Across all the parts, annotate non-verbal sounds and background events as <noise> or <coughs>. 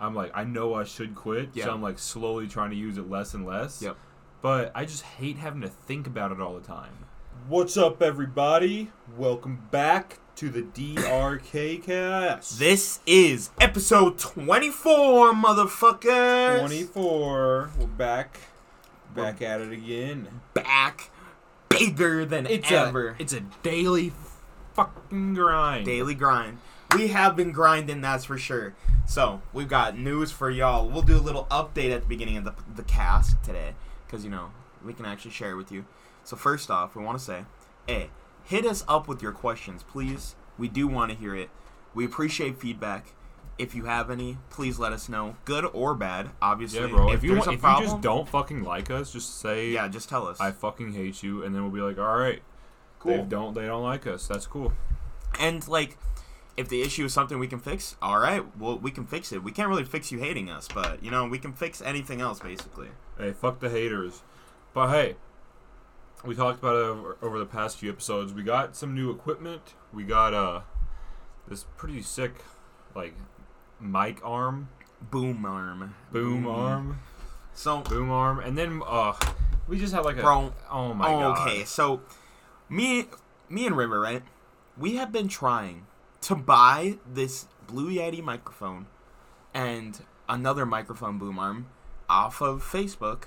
I'm like, I know I should quit, Yeah. so I'm like slowly trying to use it less and less. Yep. But I just hate having to think about it all the time. What's up, everybody? Welcome back to the DRK cast. This is episode 24, motherfuckers. 24. We're back. Back at it again. Back bigger than It's ever. a it's a daily fucking grind. Daily grind. We have been grinding, that's for sure. So, we've got news for y'all. We'll do a little update at the beginning of the, the cast today. Because, you know, we can actually share it with you. So, first off, we want to say, hey, hit us up with your questions, please. We do want to hear it. We appreciate feedback. If you have any, please let us know, good or bad. Obviously, Yeah, bro. If, you want, a if problem, you just don't fucking like us, just say yeah, just tell us. I fucking hate you, and then we'll be like, all right. Cool. They don't they don't like us. That's cool. And like, if the issue is something we can fix, all right, well we can fix it. We can't really fix you hating us, but you know we can fix anything else basically. Hey, fuck the haters. But hey, we talked about it over, over the past few episodes. We got some new equipment. We got uh this pretty sick like mic arm, Boom arm. boom arm, So, boom arm, and then uh we just have like a Bro, oh my oh, god. okay. So, me, me and River, right? We have been trying to buy this Blue Yeti microphone and another microphone boom arm off of Facebook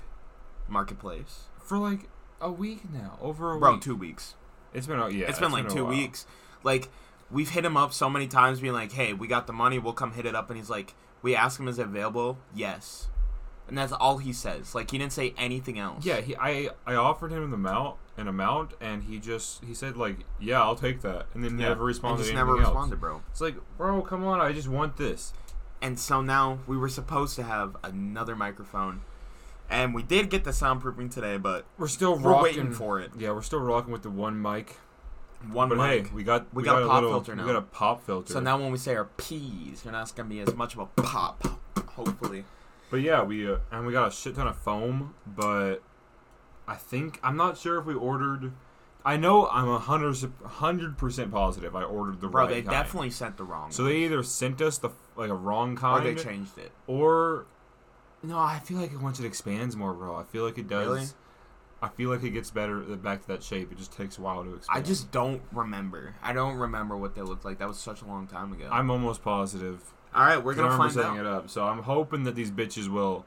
Marketplace. For like a week now, over a Bro, week. two weeks. It's been a, yeah. it's been like a two while. weeks. Like we've hit him up so many times, being like, "Hey, we got the money. We'll come hit it up." And he's like, "We ask him is it available? Yes." And that's all he says. Like he didn't say anything else. Yeah, he I I offered him the amount an amount, and he just he said like, yeah, I'll take that, and then Yeah. never And responded. just to never else. responded, bro. It's like, bro, come on, I just want this. And so now we were supposed to have another microphone, and we did get the soundproofing today, but We're still we're rocking. waiting for it. Yeah, we're still rocking with the one mic. One But mic. hey, we got We got a pop little, filter now. We got a pop filter. so now when we say our P's, you're not gonna be as much of a pop. Hopefully. but yeah, we uh, and we got a shit ton of foam. But I think I'm not sure if we ordered. I know I'm a hundred hundred percent positive. I ordered the Bro, right they kind. definitely sent the wrong. So they either sent us the like a wrong or kind, they changed it. or no, I feel like once it expands more, bro. I feel like it does. Really? I feel like it gets better uh, back to that shape. It just takes a while to expand. I just don't remember. I don't remember what they looked like. That was such a long time ago. I'm almost positive. All right, we're gonna find setting out. it up. So I'm hoping that these bitches will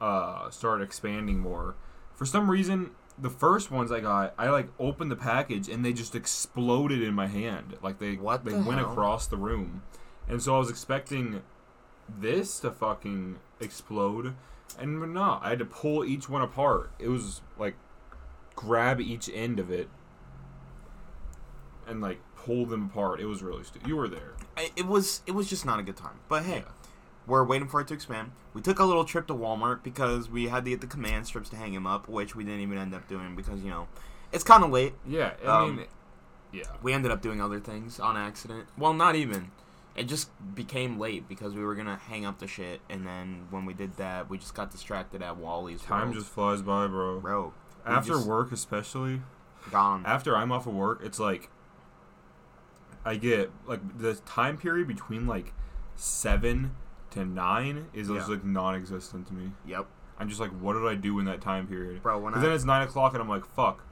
uh, start expanding more. For some reason, the first ones I got, I like opened the package and they just exploded in my hand. Like they What they the went hell? across the room. And so I was expecting this to fucking explode. And no, I had to pull each one apart. It was like grab each end of it and like pull them apart. It was really stupid. You were there. I- It was it was just not a good time. But hey, Yeah. We're waiting for it to expand. We took a little trip to Walmart because we had to get the command strips to hang him up, which we didn't even end up doing because you know it's kind of late. Yeah, I Um, mean, yeah. We ended up doing other things on accident. Well, not even. It just became late because we were gonna hang up the shit, and then when we did that, we just got distracted at Wally's. Time World. just flies by, bro. bro. After work, especially. gone. After I'm off of work, it's like I get like the time period between like seven to nine is just Yeah. like non-existent to me. Yep, I'm just like, what did I do in that time period? bro. When Because I then it's nine o'clock and I'm like, fuck,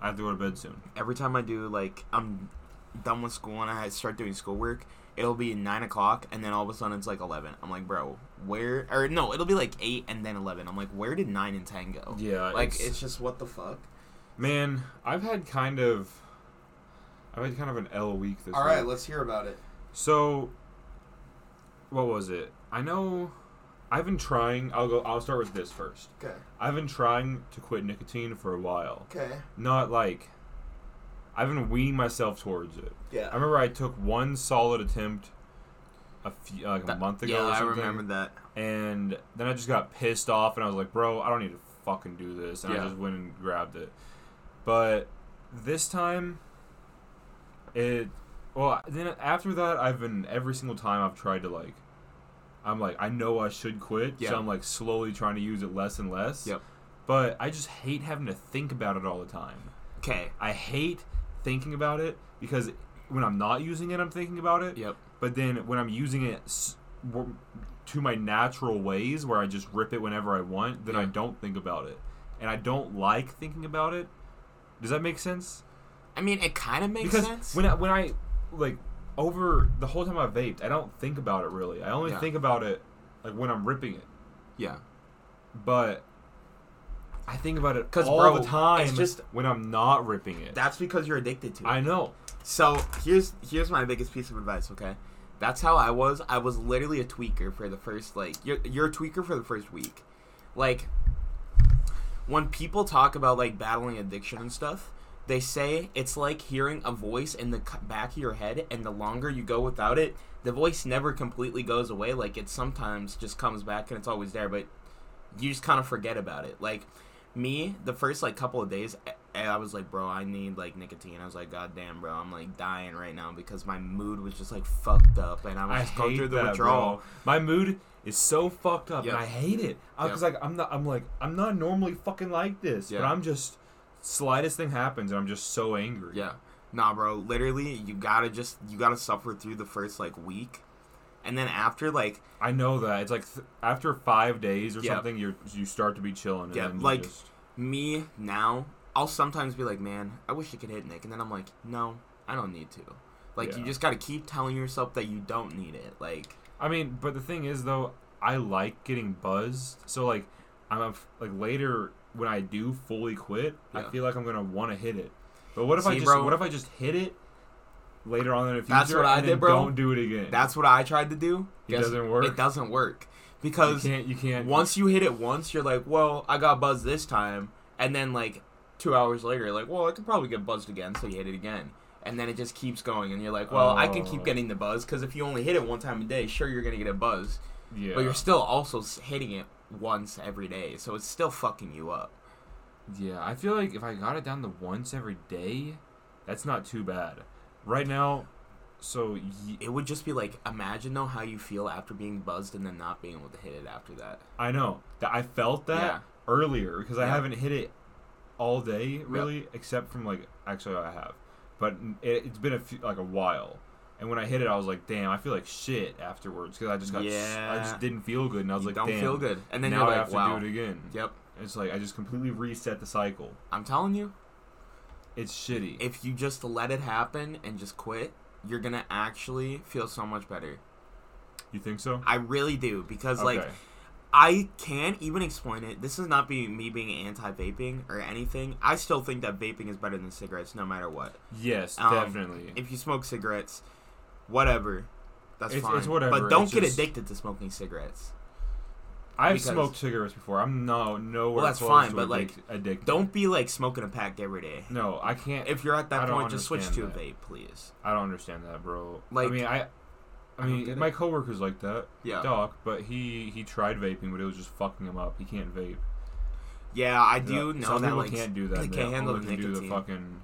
I have to go to bed soon. every time I do like I'm done with school and I start doing schoolwork, it'll be nine o'clock and then all of a sudden it's like eleven. I'm like, bro, where? Or no, it'll be like eight and then eleven. I'm like, where did nine and ten go? Yeah, Like it's, it's, just what the fuck. man. I've had kind of, I've had kind of an L week this All week. right, let's hear about it. So, what was it? I know I've been trying. I'll go. I'll start with this first. Okay. I've been trying to quit nicotine for a while. Okay. Not like I've been weaning myself towards it. Yeah. I remember I took one solid attempt a few, uh, like a month ago. yeah, or I something, remember that. And then I just got pissed off, and I was like, "Bro, I don't need to fucking do this." And Yeah. I just went and grabbed it. But this time, it. Well, then after that, I've been every single time I've tried to like. I'm like, I know I should quit, Yeah. so I'm like slowly trying to use it less and less. Yep. But I just hate having to think about it all the time. Okay. I hate thinking about it because when I'm not using it, I'm thinking about it. Yep. But then when I'm using it to my natural ways where I just rip it whenever I want, then I don't think about it, and I don't like thinking about it. Does that make sense? I mean, it kind of makes because sense. when I, when I like over the whole time I vaped, I don't think about it really. I only Yeah. think about it like when I'm ripping it, yeah. but. I think about it 'Cause, all bro, the time it's just- when I'm not ripping it. That's because you're addicted to it. I know. So here's here's my biggest piece of advice. Okay, that's how I was. I was literally a tweaker for the first like you're you're a tweaker for the first week. Like when people talk about like battling addiction and stuff, they say it's like hearing a voice in the back of your head, and the longer you go without it, the voice never completely goes away. Like it sometimes just comes back and it's always there, but you just kind of forget about it. Like me, the first like couple of days, I- I was like, bro, I need like nicotine. I was like, god damn, bro, I'm like dying right now because my mood was just like fucked up, and I was I just going through the that, withdrawal. bro. My mood is so fucked up, Yep. and I hate it. Because Yep. like I'm not, I'm like I'm not normally fucking like this, but I'm just slightest thing happens, and I'm just so angry. Yeah, nah, bro. Literally, you gotta just you gotta suffer through the first like week, and then after like I know that. It's like th- after five days or Yeah. something, you you start to be chilling. Yeah, like- just- me now, I'll sometimes be like, man, I wish I could hit Nick, and then I'm like, no, I don't need to. Like you just gotta keep telling yourself that you don't need it. Like I mean, but the thing is though, I like getting buzzed. So like, I'm a f like later when I do fully quit, I feel like I'm gonna want to hit it. But what if I just bro- what if I just hit it later on in the future That's what I did, bro. don't do it again? that's what I tried to do. It doesn't work? It doesn't work you because can't you can't once you hit it once, you're like, well, I got buzzed this time, and then like two hours later, you're like, well, I could probably get buzzed again, so you hit it again, and then it just keeps going, and you're like, well, I can keep Oh. getting the buzz because if you only hit it one time a day, sure you're gonna get a buzz, yeah. but you're still also hitting it once every day, so it's still fucking you up. Yeah, I feel like if I got it down to once every day, that's not too bad. Right now, so y- It would just be like, imagine though how you feel after being buzzed and then not being able to hit it after that. I know that I felt that Yeah. earlier because I haven't hit it all day really, except from like actually I have, but it, it's been a few, like a while. And when I hit it, I was like, "Damn, I feel like shit afterwards because I just got, s- I Yeah. just didn't feel good." And I was you like, don't "Damn, feel good, and then now I have to do it again." Yep, It's like I just completely reset the cycle. I'm telling you, It's shitty. if you just let it happen and just quit, you're gonna actually feel so much better. you think so? I really do because like I can't even explain it. This is not being me being anti-vaping or anything. I still think that vaping is better than cigarettes, no matter what. yes, um, definitely. If you smoke cigarettes, whatever, that's It's- fine. it's whatever, But don't it's get just- addicted to smoking cigarettes. I've because- smoked cigarettes before. I'm no nowhere Well, that's close fine, to but, like, addicted. Don't be like smoking a pack every day. No, I can't. If you're at that point, just switch to a vape, please. I don't understand that, bro. Like, I mean, I, I I mean, get my it. coworker's like that, Yeah. Doc, but he he tried vaping, but it was just fucking him up. He can't vape. Yeah, I do Yeah, know Some that people like can't do that. they They, can't handle the can do the fucking.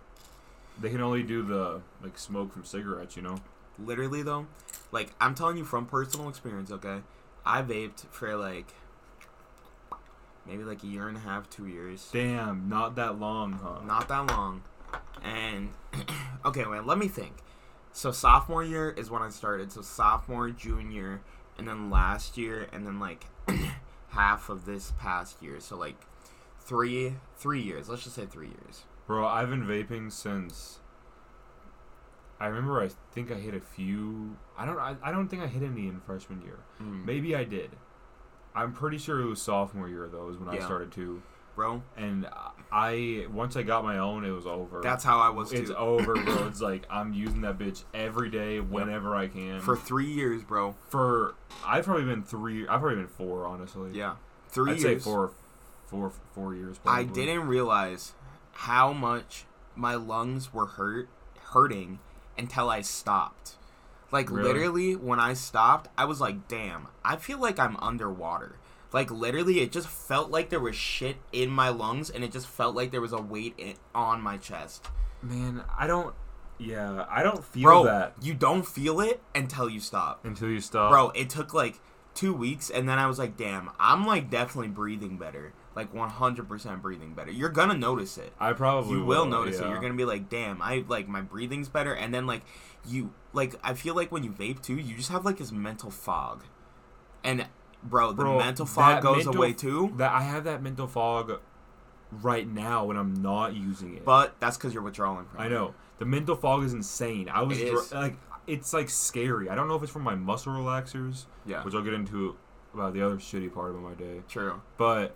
They can only do the like smoke from cigarettes, you know. Literally though, like I'm telling you from personal experience, okay? I vaped for like maybe like a year and a half, two years. Damn, not that long, huh? Not that long. And <clears throat> okay, wait, let me think. So sophomore year is when I started. So sophomore, junior, and then last year, and then like <clears throat> half of this past year. So like three three years. Let's just say three years. Bro, I've been vaping since. I remember. I think I hit a few. I don't. I, I don't think I hit any in freshman year. Mm. Maybe I did. I'm pretty sure it was sophomore year though. Is when I started to. Bro, And I once I got my own, it was over. that's how I was it's too. over, bro. <coughs> It's like I'm using that bitch every day, whenever I can. For three years, bro. for I've probably been three. I've probably been four, honestly. Yeah. 3 I'd years. say four, four, four years. Probably. I didn't realize how much my lungs were hurt hurting until I stopped. Like Really? literally when I stopped, I was like, "Damn, I feel like I'm underwater." Like literally it just felt like there was shit in my lungs and it just felt like there was a weight in, on my chest. Man, I don't. Yeah, I don't feel Bro, that you don't feel it until you stop. until you stop. Bro, it took like 2 weeks and then I was like, "Damn, I'm like definitely breathing better." Like 100% breathing better. You're going to notice it. I probably you will notice it. You're gonna be like, damn, I like my breathing's better, and then like you like I feel like when you vape too, you just have like this mental fog. And bro, the Bro, mental fog goes mental- away too. That I have that mental fog right now when I'm not using it. But that's because you're withdrawing from I it. know the mental fog is insane. I was It dr- like, it's like scary. I don't know if it's from my muscle relaxers, Yeah. which I'll get into about the other shitty part of my day. True. But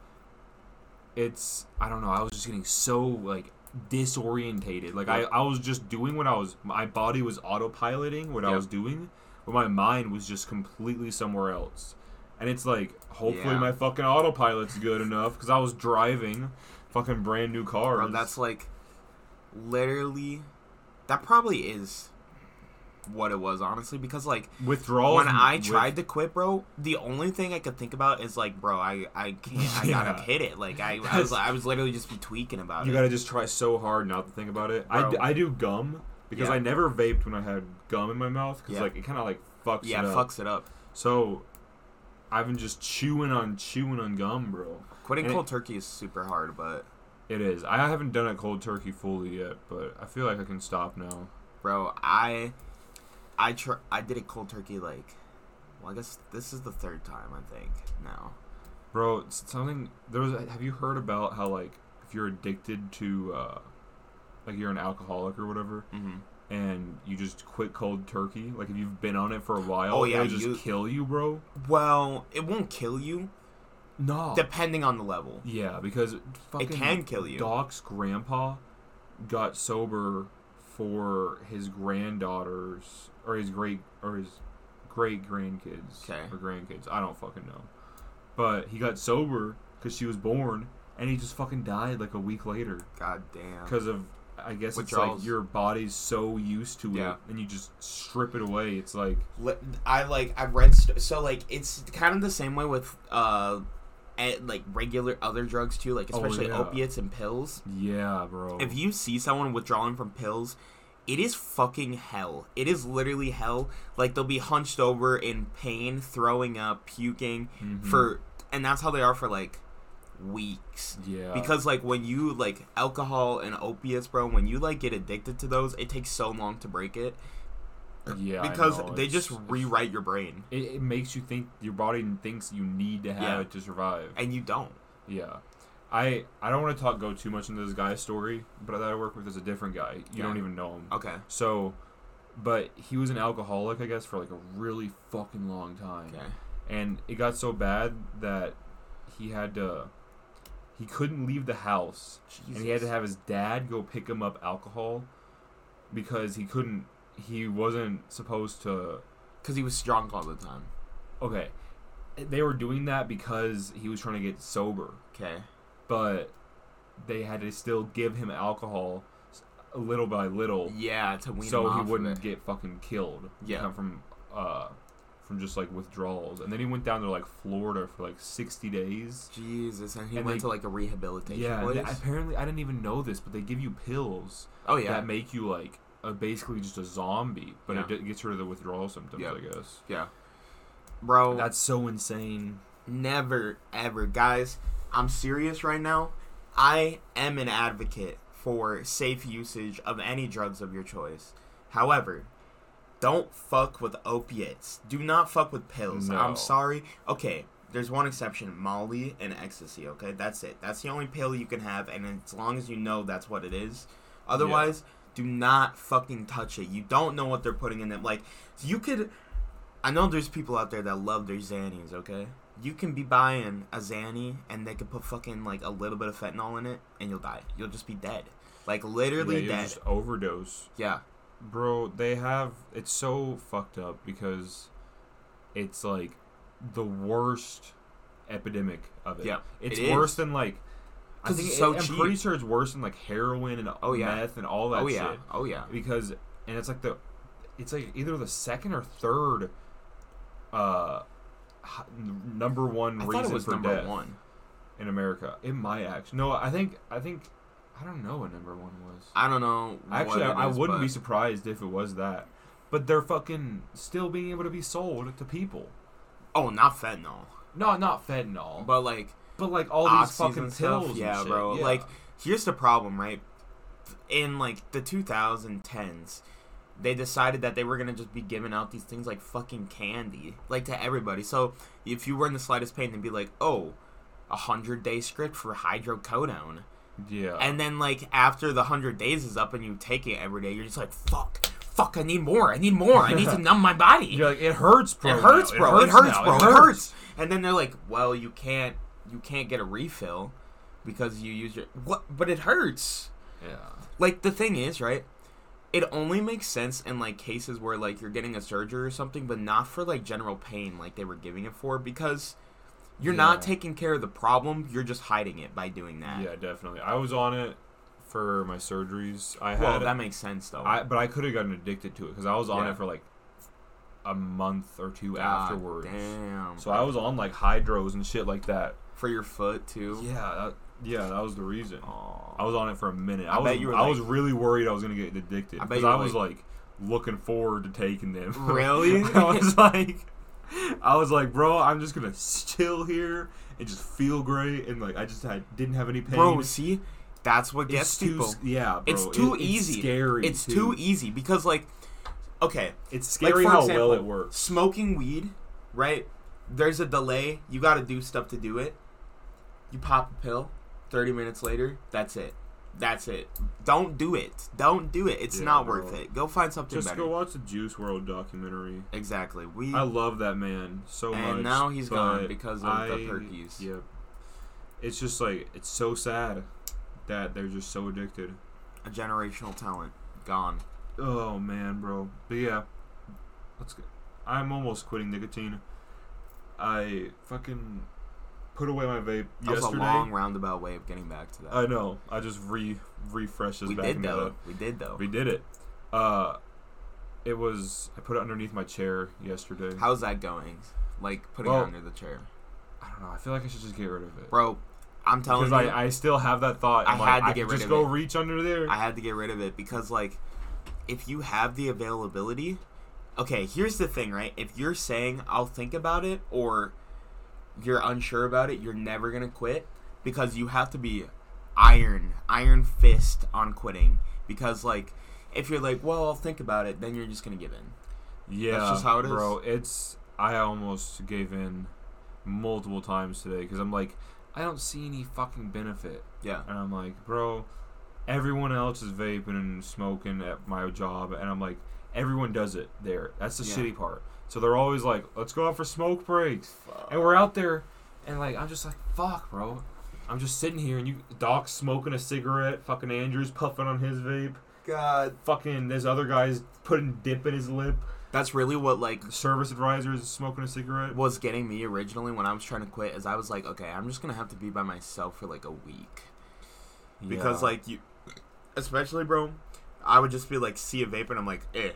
it's I don't know. I was just getting so like disorientated. Like I. I was just doing what I was. My body was autopiloting what I was doing, but my mind was just completely somewhere else. And it's like, hopefully Yeah. my fucking autopilot's good enough because I was driving fucking brand new cars. Bro, that's like literally that probably is what it was honestly because like withdrawal when I with- tried to quit, bro, the only thing I could think about is like, bro, I I can't, I <laughs> gotta hit it. Like I, I was I was literally just be tweaking about You it. You gotta just try so hard not to think about it. I, Bro. I do gum because Yeah. I never vaped when I had gum in my mouth because Yeah. like it kind of like fucks yeah, it it up. fucks it up. So I've been just chewing on chewing on gum, bro. Quitting And it- cold turkey is super hard, but It is. I haven't done it cold turkey fully yet, but I feel like I can stop now. bro, I I tr- I did it cold turkey like well, I guess this is the third time I think now. Bro, something there was. Have you heard about how like if you're addicted to uh, like you're an alcoholic or whatever, Mm-hmm. and you just quit cold turkey, like if you've been on it for a while, Oh, yeah, it'll just you- kill you, bro. Well, it won't kill you No. depending on the level. Yeah, because fucking It can kill you. Doc's grandpa got sober for his granddaughters or his great or his great grandkids Okay. or grandkids. I don't fucking know. But he got sober because she was born, and he just fucking died like a week later God damn. because of. I guess it's Withdrawals. like your body's so used to Yeah. it, and you just strip it away. It's like I like I've read st- so like it's kind of the same way with uh at, like regular other drugs too like Oh, especially yeah. opiates and pills yeah, bro. if you see someone withdrawing from pills it is fucking hell. It is literally hell. Like they'll be hunched over in pain throwing up puking Mhm. for and that's how they are for like weeks. Yeah, because like when you like alcohol and opiates bro when you like get addicted to those it takes so long to break it. Yeah, because they it's- just rewrite your brain. It, it makes you think your body thinks you need to have Yeah. it to survive. and you don't. Yeah, I I don't want to talk go too much into this guy's story, but that I work with is a different guy. You Yeah. don't even know him. okay So, but he was an alcoholic, I guess, for like a really fucking long time, okay and it got so bad that he had to. He couldn't leave the house, and he had to have his dad go pick him up alcohol because he couldn't. He wasn't supposed to because he was drunk all the time. okay they were doing that because he was trying to get sober Okay. But they had to still give him alcohol little by little Yeah, to wean so he wouldn't get fucking killed Yeah. from uh from just like withdrawals and then he went down to like florida for like 60 days Jesus, and he And went they- to like a rehabilitation yeah place. they- apparently i didn't even know this but they give you pills oh yeah, that make you like uh, basically just a zombie but Yeah. it gets rid of the withdrawal symptoms Yeah. i guess yeah, bro. that's so insane never ever, guys. I'm serious right now. I am an advocate for safe usage of any drugs of your choice. However, don't fuck with opiates. Do not fuck with pills. No. I'm sorry. Okay, there's one exception Molly and ecstasy, okay? That's it. That's the only pill you can have, and as long as you know that's what it is. Otherwise, do not fucking touch it. You don't know what they're putting in it. Like, you could. I know there's people out there that love their Xannies, okay? You can be buying a Xanny and they could put fucking like a little bit of fentanyl in it and you'll die. You'll just be dead. Like yeah, literally you dead. just overdose Yeah. Bro, they have it's so fucked up because it's like the worst epidemic of it. Yeah, it's it worse is. than like. I 'Cause think it's so I'm cheap. pretty sure it's worse than like heroin and Oh, yeah. meth and all that Oh yeah. shit. Oh yeah. Because and it's like the, it's like either the second or third, uh, number one I reason thought it was for number death one. in America. It might actually. No, I think I think I don't know what number one was. I don't know. Actually, I, I wouldn't be surprised if it was that. But they're fucking still being able to be sold to people. Oh, not fentanyl, No, not fentanyl, but, like, but like all these fucking pills. Yeah, bro. Yeah. Like here's the problem, right? In like the 2010s, they decided that they were gonna just be giving out these things like fucking candy, like to everybody. So if you were in the slightest pain, they'd be like, "Oh, a hundred day script for hydrocodone," Yeah. and then like after the hundred days is up and you take it every day, you're just like, "Fuck, fuck, I need more, I need more, I need to <laughs> numb my body." You're like, it hurts, bro. it hurts, bro. It hurts, now. bro. It hurts. And then they're like, "Well, you can't, you can't get a refill because you use your what? But it hurts." Yeah. like the thing is right it only makes sense in like cases where like you're getting a surgery or something but not for like general pain like they were giving it for because you're not taking care of the problem you're just hiding it by doing that Yeah, definitely. I was on it for my surgeries. I well had, that makes sense though I but I could have gotten addicted to it because I was on Yeah. it for like a month or two God afterwards. damn So I was on like hydros and shit like that. for your foot too Yeah, that, yeah, that was the reason. Aw. I was on it for a minute. I, I was bet you were I was really worried I was gonna get addicted I bet because you I was like- like looking forward to taking them. <laughs> Really? <laughs> I was like, I was like, bro, I'm just gonna chill here and just feel great and like I just had didn't have any pain. bro see that's what gets it's too, people yeah, bro. it's too It- easy Scary. it's too easy because like okay It's scary for how example, well it works. smoking weed, right? There's a delay. You got to do stuff to do it. You pop a pill. Thirty minutes later, that's it. That's it. Don't do it. Don't do it. It's Yeah, not bro. worth it. Go find something Just better. go watch the Juice WRLD documentary. Exactly. We I love that man so And much. And now he's gone because of the I- perkies. Yep. It's just like it's so sad that they're just so addicted. a generational talent gone. Oh man, bro. But yeah, let's. Go. I'm almost quitting nicotine. I fucking put away my vape That was a long roundabout way of getting back to that. I know. I just re refreshed this we back did though. that. We did though. We did it. Uh, it was. I put it underneath my chair yesterday. How's that going? Like putting Well, it under the chair, I don't know. I feel like I should just get rid of it. bro. I'm telling Because you, I, I still have that thought. I I'm had like, to I get could rid just of go it. reach under there. I had to get rid of it because like if you have the availability okay here's the thing right if you're saying i'll think about it or you're unsure about it you're never gonna quit because you have to be iron iron fist on quitting because like if you're like well i'll think about it then you're just gonna give in yeah, That's just how it is. bro. It's. I almost gave in multiple times today because I'm like, I don't see any fucking benefit, yeah and I'm like, bro, everyone else is vaping and smoking at my job, and I'm like, everyone does it there. That's the Yeah. shitty part. So they're always like, let's go out for smoke breaks. And we're out there, and like I'm just like, fuck, bro. I'm just sitting here, and you, Doc's smoking a cigarette. Fucking Andrew's puffing on his vape. god Fucking this other guy's putting dip in his lip. that's really what like The service advisor is smoking a cigarette. was getting me originally when i was trying to quit is i was like okay i'm just gonna have to be by myself for like a week because Yeah. like you especially bro i would just be like see a vape and i'm like eh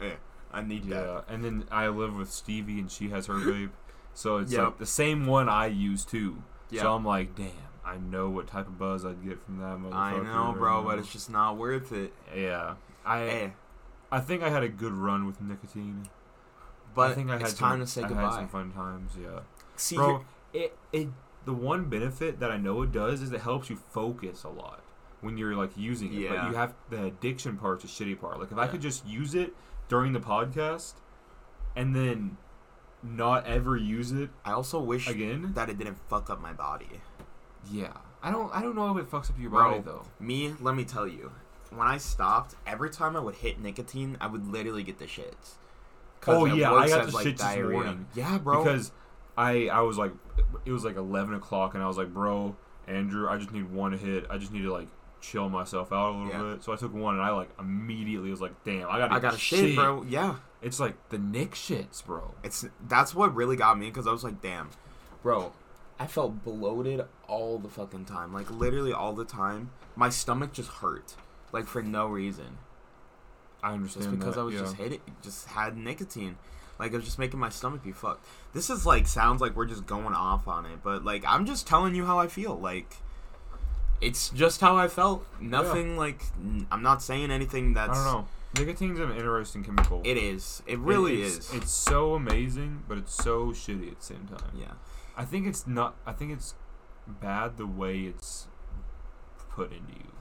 eh i need that yeah, and then I live with Stevie, and she has her <laughs> vape, so it's Yep. like the same one I use too. yeah So I'm like, damn, I know what type of buzz I'd get from that motherfucker. i know bro but it's just not worth it yeah. I eh I think I had a good run with nicotine. but I think I had it's some, time to say I had goodbye some fun times. Yeah. see bro it, it the one benefit that i know it does is it helps you focus a lot when you're like using it but Yeah. you have the addiction part's the shitty part like if i could just use it during the podcast and then not ever use it i also wish again? that it didn't fuck up my body. Yeah. I don't i don't know if it fucks up your Bro. body though. me let me tell you. When i stopped every time i would hit nicotine i would literally get the shits. 'Cause Oh, yeah, I got the shits this morning. yeah bro. Because i i was like it was like 11 o'clock and i was like bro andrew i just need one hit. I just need to like chill myself out a little Yeah. bit so i took one and i like immediately was like damn i gotta i got a shit bro yeah It's like the Nick shits, bro. It's that's what really got me because I was like, damn, bro, I felt bloated all the fucking time, like literally all the time. My stomach just hurt, like for no reason, I understand. just because that, I was yeah. just hitting, just had nicotine. Like it was just making my stomach be fucked. This is like sounds like we're just going off on it, but like I'm just telling you how I feel. Like it's just how I felt. Nothing like n- I'm not saying anything that's. I don't know. Nicotine's an interesting chemical. It is. It really it's, is. It's so amazing, but it's so shitty at the same time. yeah. I think it's not. I think it's bad the way it's put into you.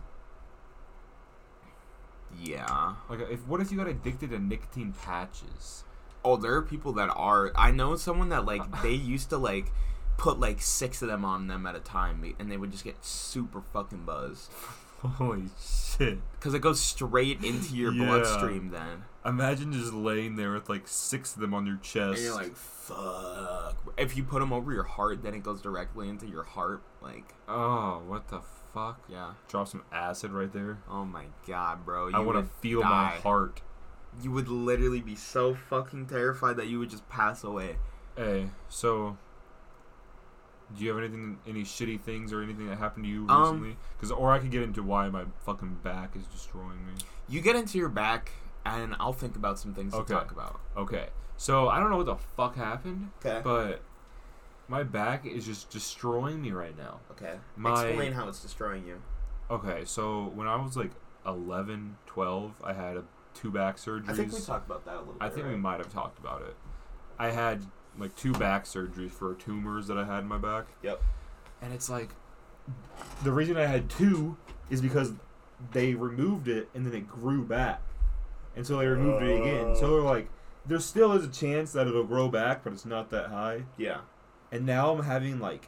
Yeah. Like, if what if you got addicted to nicotine patches? Oh, there are people that are. I know someone that like <laughs> they used to like put like six of them on them at a time, and they would just get super fucking buzzed <laughs> Holy shit! because it goes straight into your Yeah. bloodstream. Then, Imagine just laying there with like six of them on your chest. and you're like, fuck. If you put them over your heart, then it goes directly into your heart. Like, oh, what the fuck? yeah. Drop some acid right there. Oh my god, bro. You I want to feel my heart. You would literally be so fucking terrified that you would just pass away. Hey, so do you have anything, any shitty things or anything that happened to you Um, recently? Because, or I could get into why my fucking back is destroying me. You get into your back, and I'll think about some things Okay. to talk about. Okay, so I don't know what the fuck happened, Okay. but my back is just destroying me right now. Okay. My- Explain how it's destroying you. Okay, so when I was like 11, 12, I had a, two back surgeries. I think we talked about that a little bit. I think we might have talked about it. I had like two back surgeries for tumors that I had in my back. Yep. And it's like the reason I had two is because they removed it and then it grew back. And so they removed it again. So they're like there still is a chance that it'll grow back, but it's not that high. Yeah. And now I'm having like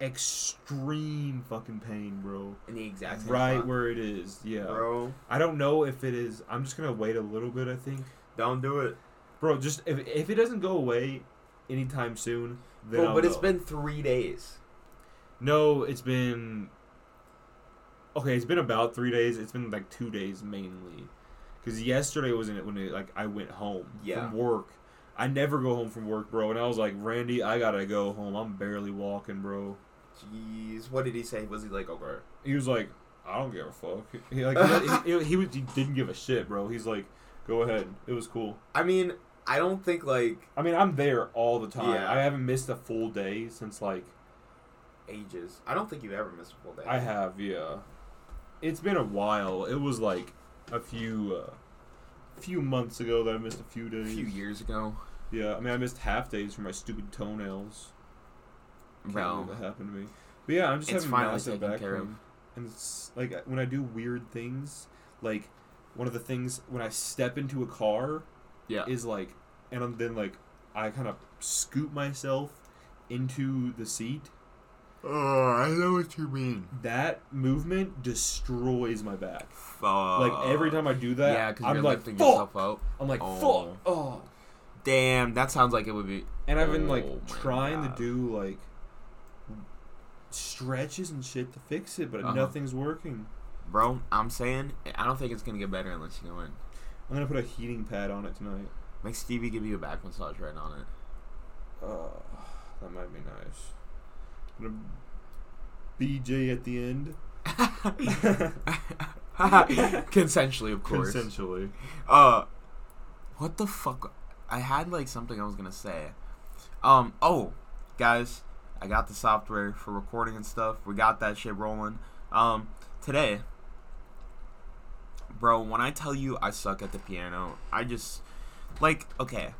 extreme fucking pain, bro. In the exact same Right spot. where it is. Yeah. Bro, I don't know if it is. I'm just gonna wait a little bit. I think, don't do it. bro. Just if if it doesn't go away anytime soon, then Bro, I'll but it's been three days. no. It's been okay. It's been about three days. It's been like two days mainly, because yesterday wasn't it when it, like I went home Yeah. from work. I never go home from work, bro. And I was like, Randy, I gotta go home. I'm barely walking, bro. Jeez, what did he say? Was he like, okay? He was like, I don't give a fuck. He like he, he, he, was- he didn't give a shit, bro. He's like, go ahead. It was cool. I mean, I don't think like I mean, I'm there all the time. Yeah. I haven't missed a full day since like ages. I don't think you ever missed a full day. I have, yeah. It's been a while. It was like a few uh, few months ago that I missed a few a days. few years ago. Yeah, I mean, I missed half days for my stupid toenails. Can't believe that happened to me. But yeah, I'm just having massive back pain. And it's like when I do weird things, like one of the things when I step into a car yeah. is like, and I'm then like, I kind of scoop myself into the seat. Oh, I know what you mean. That movement destroys my back. Fuck. like every time I do that, yeah, because I'm you're like, lifting fuck. yourself up. I'm like, Oh. fuck. Oh. Damn, that sounds like it would be. And I've been like Oh my trying God. to do like stretches and shit to fix it, but Uh-huh. nothing's working. Bro, I'm saying, I don't think it's gonna get better unless you go in. I'm gonna put a heating pad on it tonight. Make Stevie give you a back massage right on it. Oh, that might be nice. Gonna BJ at the end. <laughs> Consensually, of course. Consensually. Uh, what the fuck? I had like something I was gonna say. Um. Oh, guys, I got the software for recording and stuff. We got that shit rolling. Um, today, bro. When I tell you I suck at the piano, I just like okay.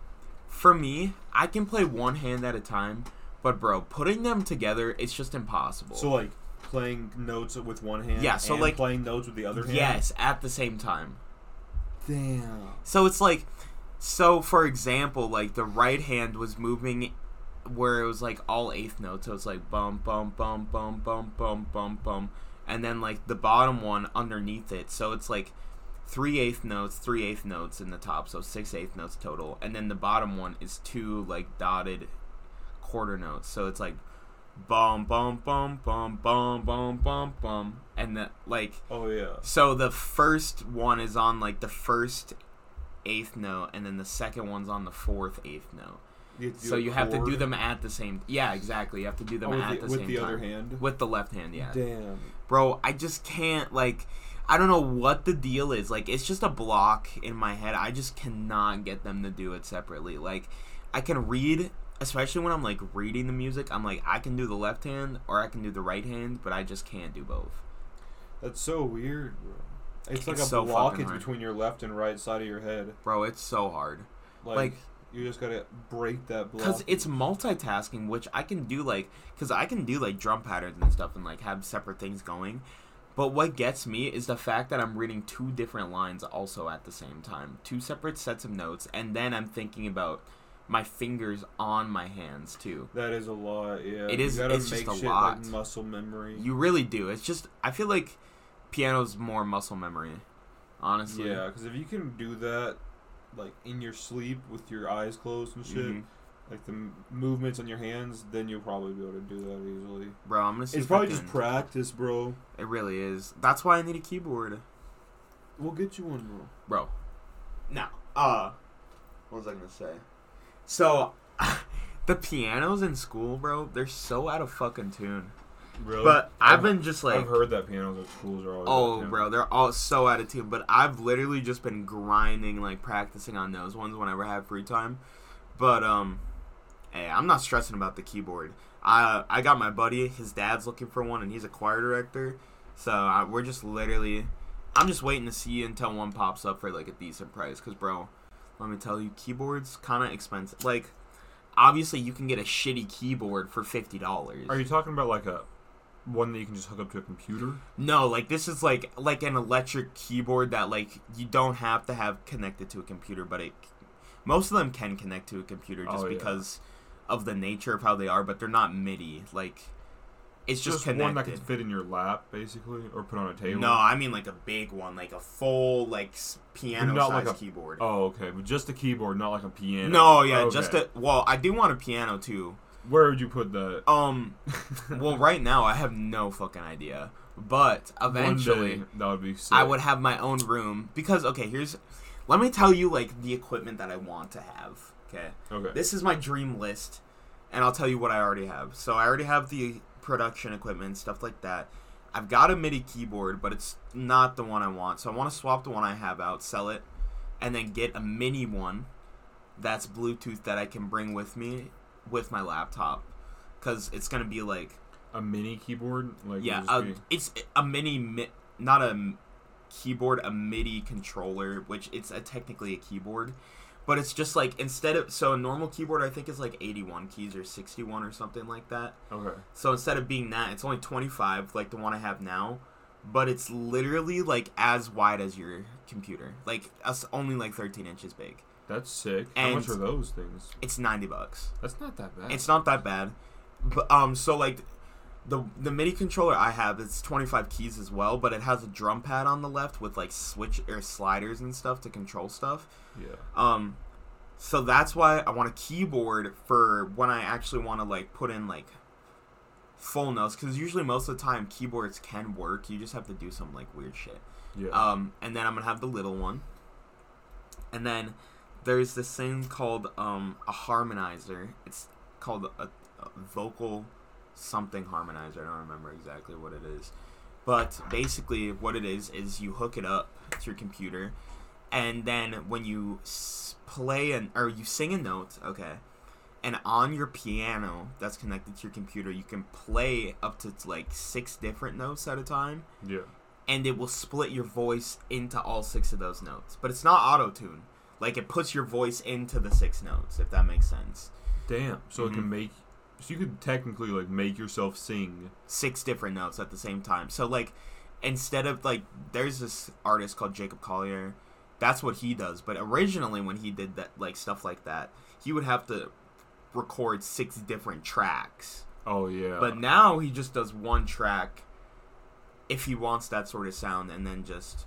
For me, I can play one hand at a time, but bro, putting them together, it's just impossible. So like playing notes with one hand. Yeah, so, and like- playing notes with the other hand. yes, at the same time. Damn. So it's like, so for example, like the right hand was moving where it was like all eighth notes. So it's like bum bum bum bum bum bum bum bum, and then like the bottom one underneath it. So it's like three eighth notes, three eighth notes in the top. So six eighth notes total, and then the bottom one is two like dotted quarter notes. So it's like bum bum bum bum bum bum bum bum, and that like Oh yeah. so the first one is on like the first eighth note, and then the second one's on the fourth eighth note. You have to do So you have to do them at the same. Yeah, exactly. You have to do them Oh, at the, the, with the time. other hand. With the left hand, yeah. Damn. Bro, I just can't like. I don't know what the deal is. Like, it's just a block in my head. I just cannot get them to do it separately. Like, I can read, especially when I'm like reading the music. I'm like, I can do the left hand or I can do the right hand, but I just can't do both. That's so weird, bro. It's like It's a so blockage between your left and right side of your head. Bro, it's so hard. Like, Like- you just gotta break that block. because it's multitasking which i can do like because i can do like drum patterns and stuff and like have separate things going But what gets me is the fact that I'm reading two different lines also at the same time, two separate sets of notes, and then I'm thinking about my fingers on my hands too. That is a lot. Yeah, It is- You gotta it's just make a lot. like muscle memory. You really do. It's just I feel like piano's more muscle memory, honestly. yeah, because if you can do that, like in your sleep with your eyes closed and shit, Mhm. like the m- movements on your hands, then you'll probably be able to do that easily. Bro, I'm gonna see. It's probably just practice, bro. It really is. That's why I need a keyboard, We'll get you one, bro. bro. Now, uh, what was I gonna say? So, <laughs> the pianos in school, bro, they're so out of fucking tune. Really? But I've been just like, I've heard that pianos at schools are all. oh, bro, they're all so out of tune. But I've literally just been grinding, like practicing on those ones whenever I have free time. But um, hey, I'm not stressing about the keyboard. I I got my buddy, his dad's looking for one, and he's a choir director. So I, we're just literally, I'm just waiting to see until one pops up for like a decent price. Cause bro, let me tell you, keyboards kind of expensive. Like, obviously you can get a shitty keyboard for fifty dollars. Are you talking about like a one that you can just hook up to a computer? No, like this is like like an electric keyboard that like you don't have to have connected to a computer, but it most of them can connect to a computer just Oh, yeah. because of the nature of how they are, but they're not MIDI. Like it's just, one that can fit in your lap, basically, or put on a table. No, I mean like a big one, like a full like piano Not size like a- keyboard. Oh, okay, but just a keyboard, not like a piano. no, yeah, Okay. just a well, I do want a piano too. Where would you put that? Um, <laughs> well, right now I have no fucking idea, but eventually. Day, that would be. Sick. I would have my own room because okay, here's let me tell you like the equipment that I want to have. Okay. Okay. This is my dream list and I'll tell you what I already have. So I already have the production equipment, stuff like that. I've got a MIDI keyboard, but it's not the one I want. So I want to swap the one I have out, sell it, and then get a mini one that's Bluetooth that I can bring with me with my laptop cuz it's going to be like a mini keyboard, like yeah, a, be- it's a mini, mi- not a keyboard, a MIDI controller, which it's a, technically a keyboard, but it's just like instead of so a normal keyboard I think is like 81 keys or 61 or something like that. okay. So instead of being that, it's only 25 like the one I have now, but it's literally like as wide as your computer, like us only like 13 inches big. That's sick. How much are those things? It's 90 bucks. That's not that bad. It's not that bad, but um, so like the the MIDI controller I have, it's 25 keys as well, but it has a drum pad on the left with like switch or sliders and stuff to control stuff. yeah. Um, so that's why I want a keyboard for when I actually want to like put in like full notes, because usually most of the time keyboards can work. You just have to do some like weird shit. Yeah. Um, and then I'm gonna have the little one. And then there's this thing called um, a harmonizer. It's called a, a vocal something harmonizer. I don't remember exactly what it is. But basically, what it is is you hook it up to your computer, and then when you play an or you sing a note, okay, and on your piano that's connected to your computer, you can play up to like six different notes at a time yeah. and it will split your voice into all six of those notes. But it's not auto tune. Like it puts your voice into the six notes, if that makes sense. Damn. So it Mhm. can make. So you could technically like make yourself sing. Six different notes at the same time. So like instead of like there's this artist called Jacob Collier. That's what he does. But originally when he did that like stuff like that, he would have to record six different tracks. Oh yeah. But now he just does one track if he wants that sort of sound and then just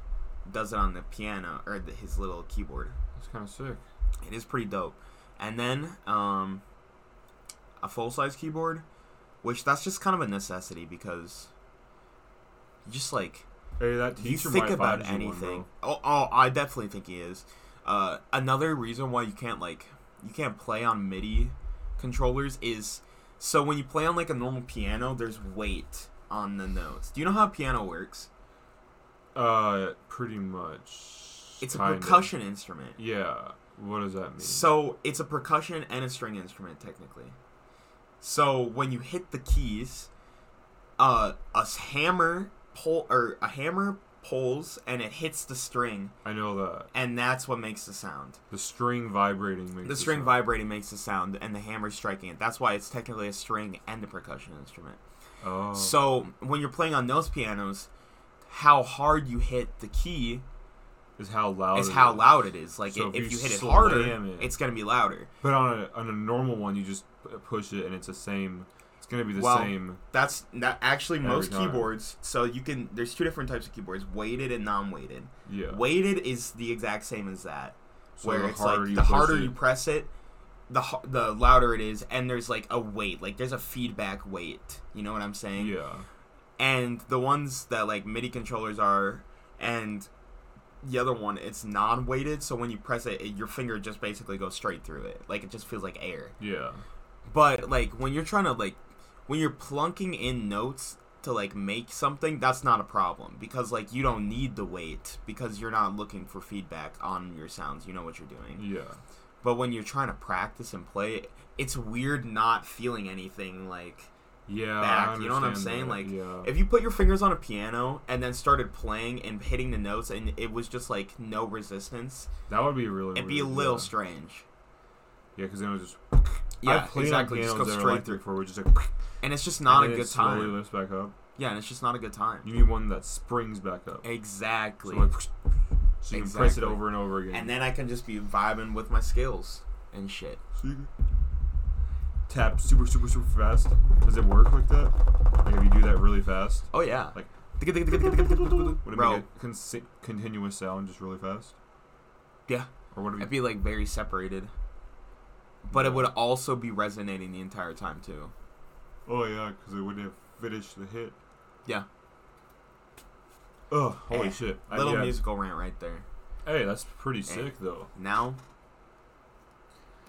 does it on the piano or the, his little keyboard. That's kind of sick. It is pretty dope. And then um, a full size keyboard, which that's just kind of a necessity because you just like Hey, that you think about one, anything. bro. oh, oh, I definitely think he is. Uh, another reason why you can't like you can't play on MIDI controllers is so when you play on like a normal piano, there's weight on the notes. Do you know how a piano works? Uh, pretty much. It's a Kinda. percussion instrument. Yeah. What does that mean? So it's a percussion and a string instrument technically. So when you hit the keys, uh, a hammer pull or a hammer pulls and it hits the string, I know that and that's what makes the sound. the string vibrating makes The string sound- vibrating makes the sound, and the hammer striking it. That's why it's technically a string and a percussion instrument. Oh. So when you're playing on those pianos, how hard you hit the key Is how loud. is it how is. loud it is. Like So if, if if you you hit it harder, it- it's gonna be louder. But on a on a normal one, you just push it and it's the same. It's gonna be the Well, same. That's that actually most time. keyboards. So you can there's two different types of keyboards: weighted and non-weighted. Yeah. Weighted is the exact same as that, So where it's like the harder it- you press it, the the louder it is, and there's like a weight, like there's a feedback weight. You know what I'm saying? Yeah. And the ones that like MIDI controllers are, and the other one it's non-weighted. So when you press it, it, your finger just basically goes straight through it. Like it just feels like air. Yeah. But like when you're trying to like when you're plunking in notes to like make something, that's not a problem because like you don't need the weight because you're not looking for feedback on your sounds. You know what you're doing. Yeah. But when you're trying to practice and play, it's weird not feeling anything like Yeah. back. You know what I'm saying? that, Like yeah. if you put your fingers on a piano and then started playing and hitting the notes and it was just like no resistance, that would be really. it'd be a little Yeah, strange. yeah, because then it was just. Yeah, exactly. Just go straight through. before, which is like. And it's just not a good it slowly time. lifts back up. Yeah, and it's just not a good time. You need one that springs back up. Exactly. So, like, so you can press it over and over again. and then I can just be vibing with my skills and shit. So you can tap super, super, super fast. Does it work like that? Like if you do that really fast, Oh yeah. Like- would it bro, make a consi- continuous sound just really fast? Yeah. Or would it it'd be? be like very separated. But it would also be resonating the entire time too. Oh yeah, because it wouldn't have finished the hit. Yeah. Oh, holy Eh, shit! I- Little yeah. musical rant right there. Hey, that's pretty sick though. Now,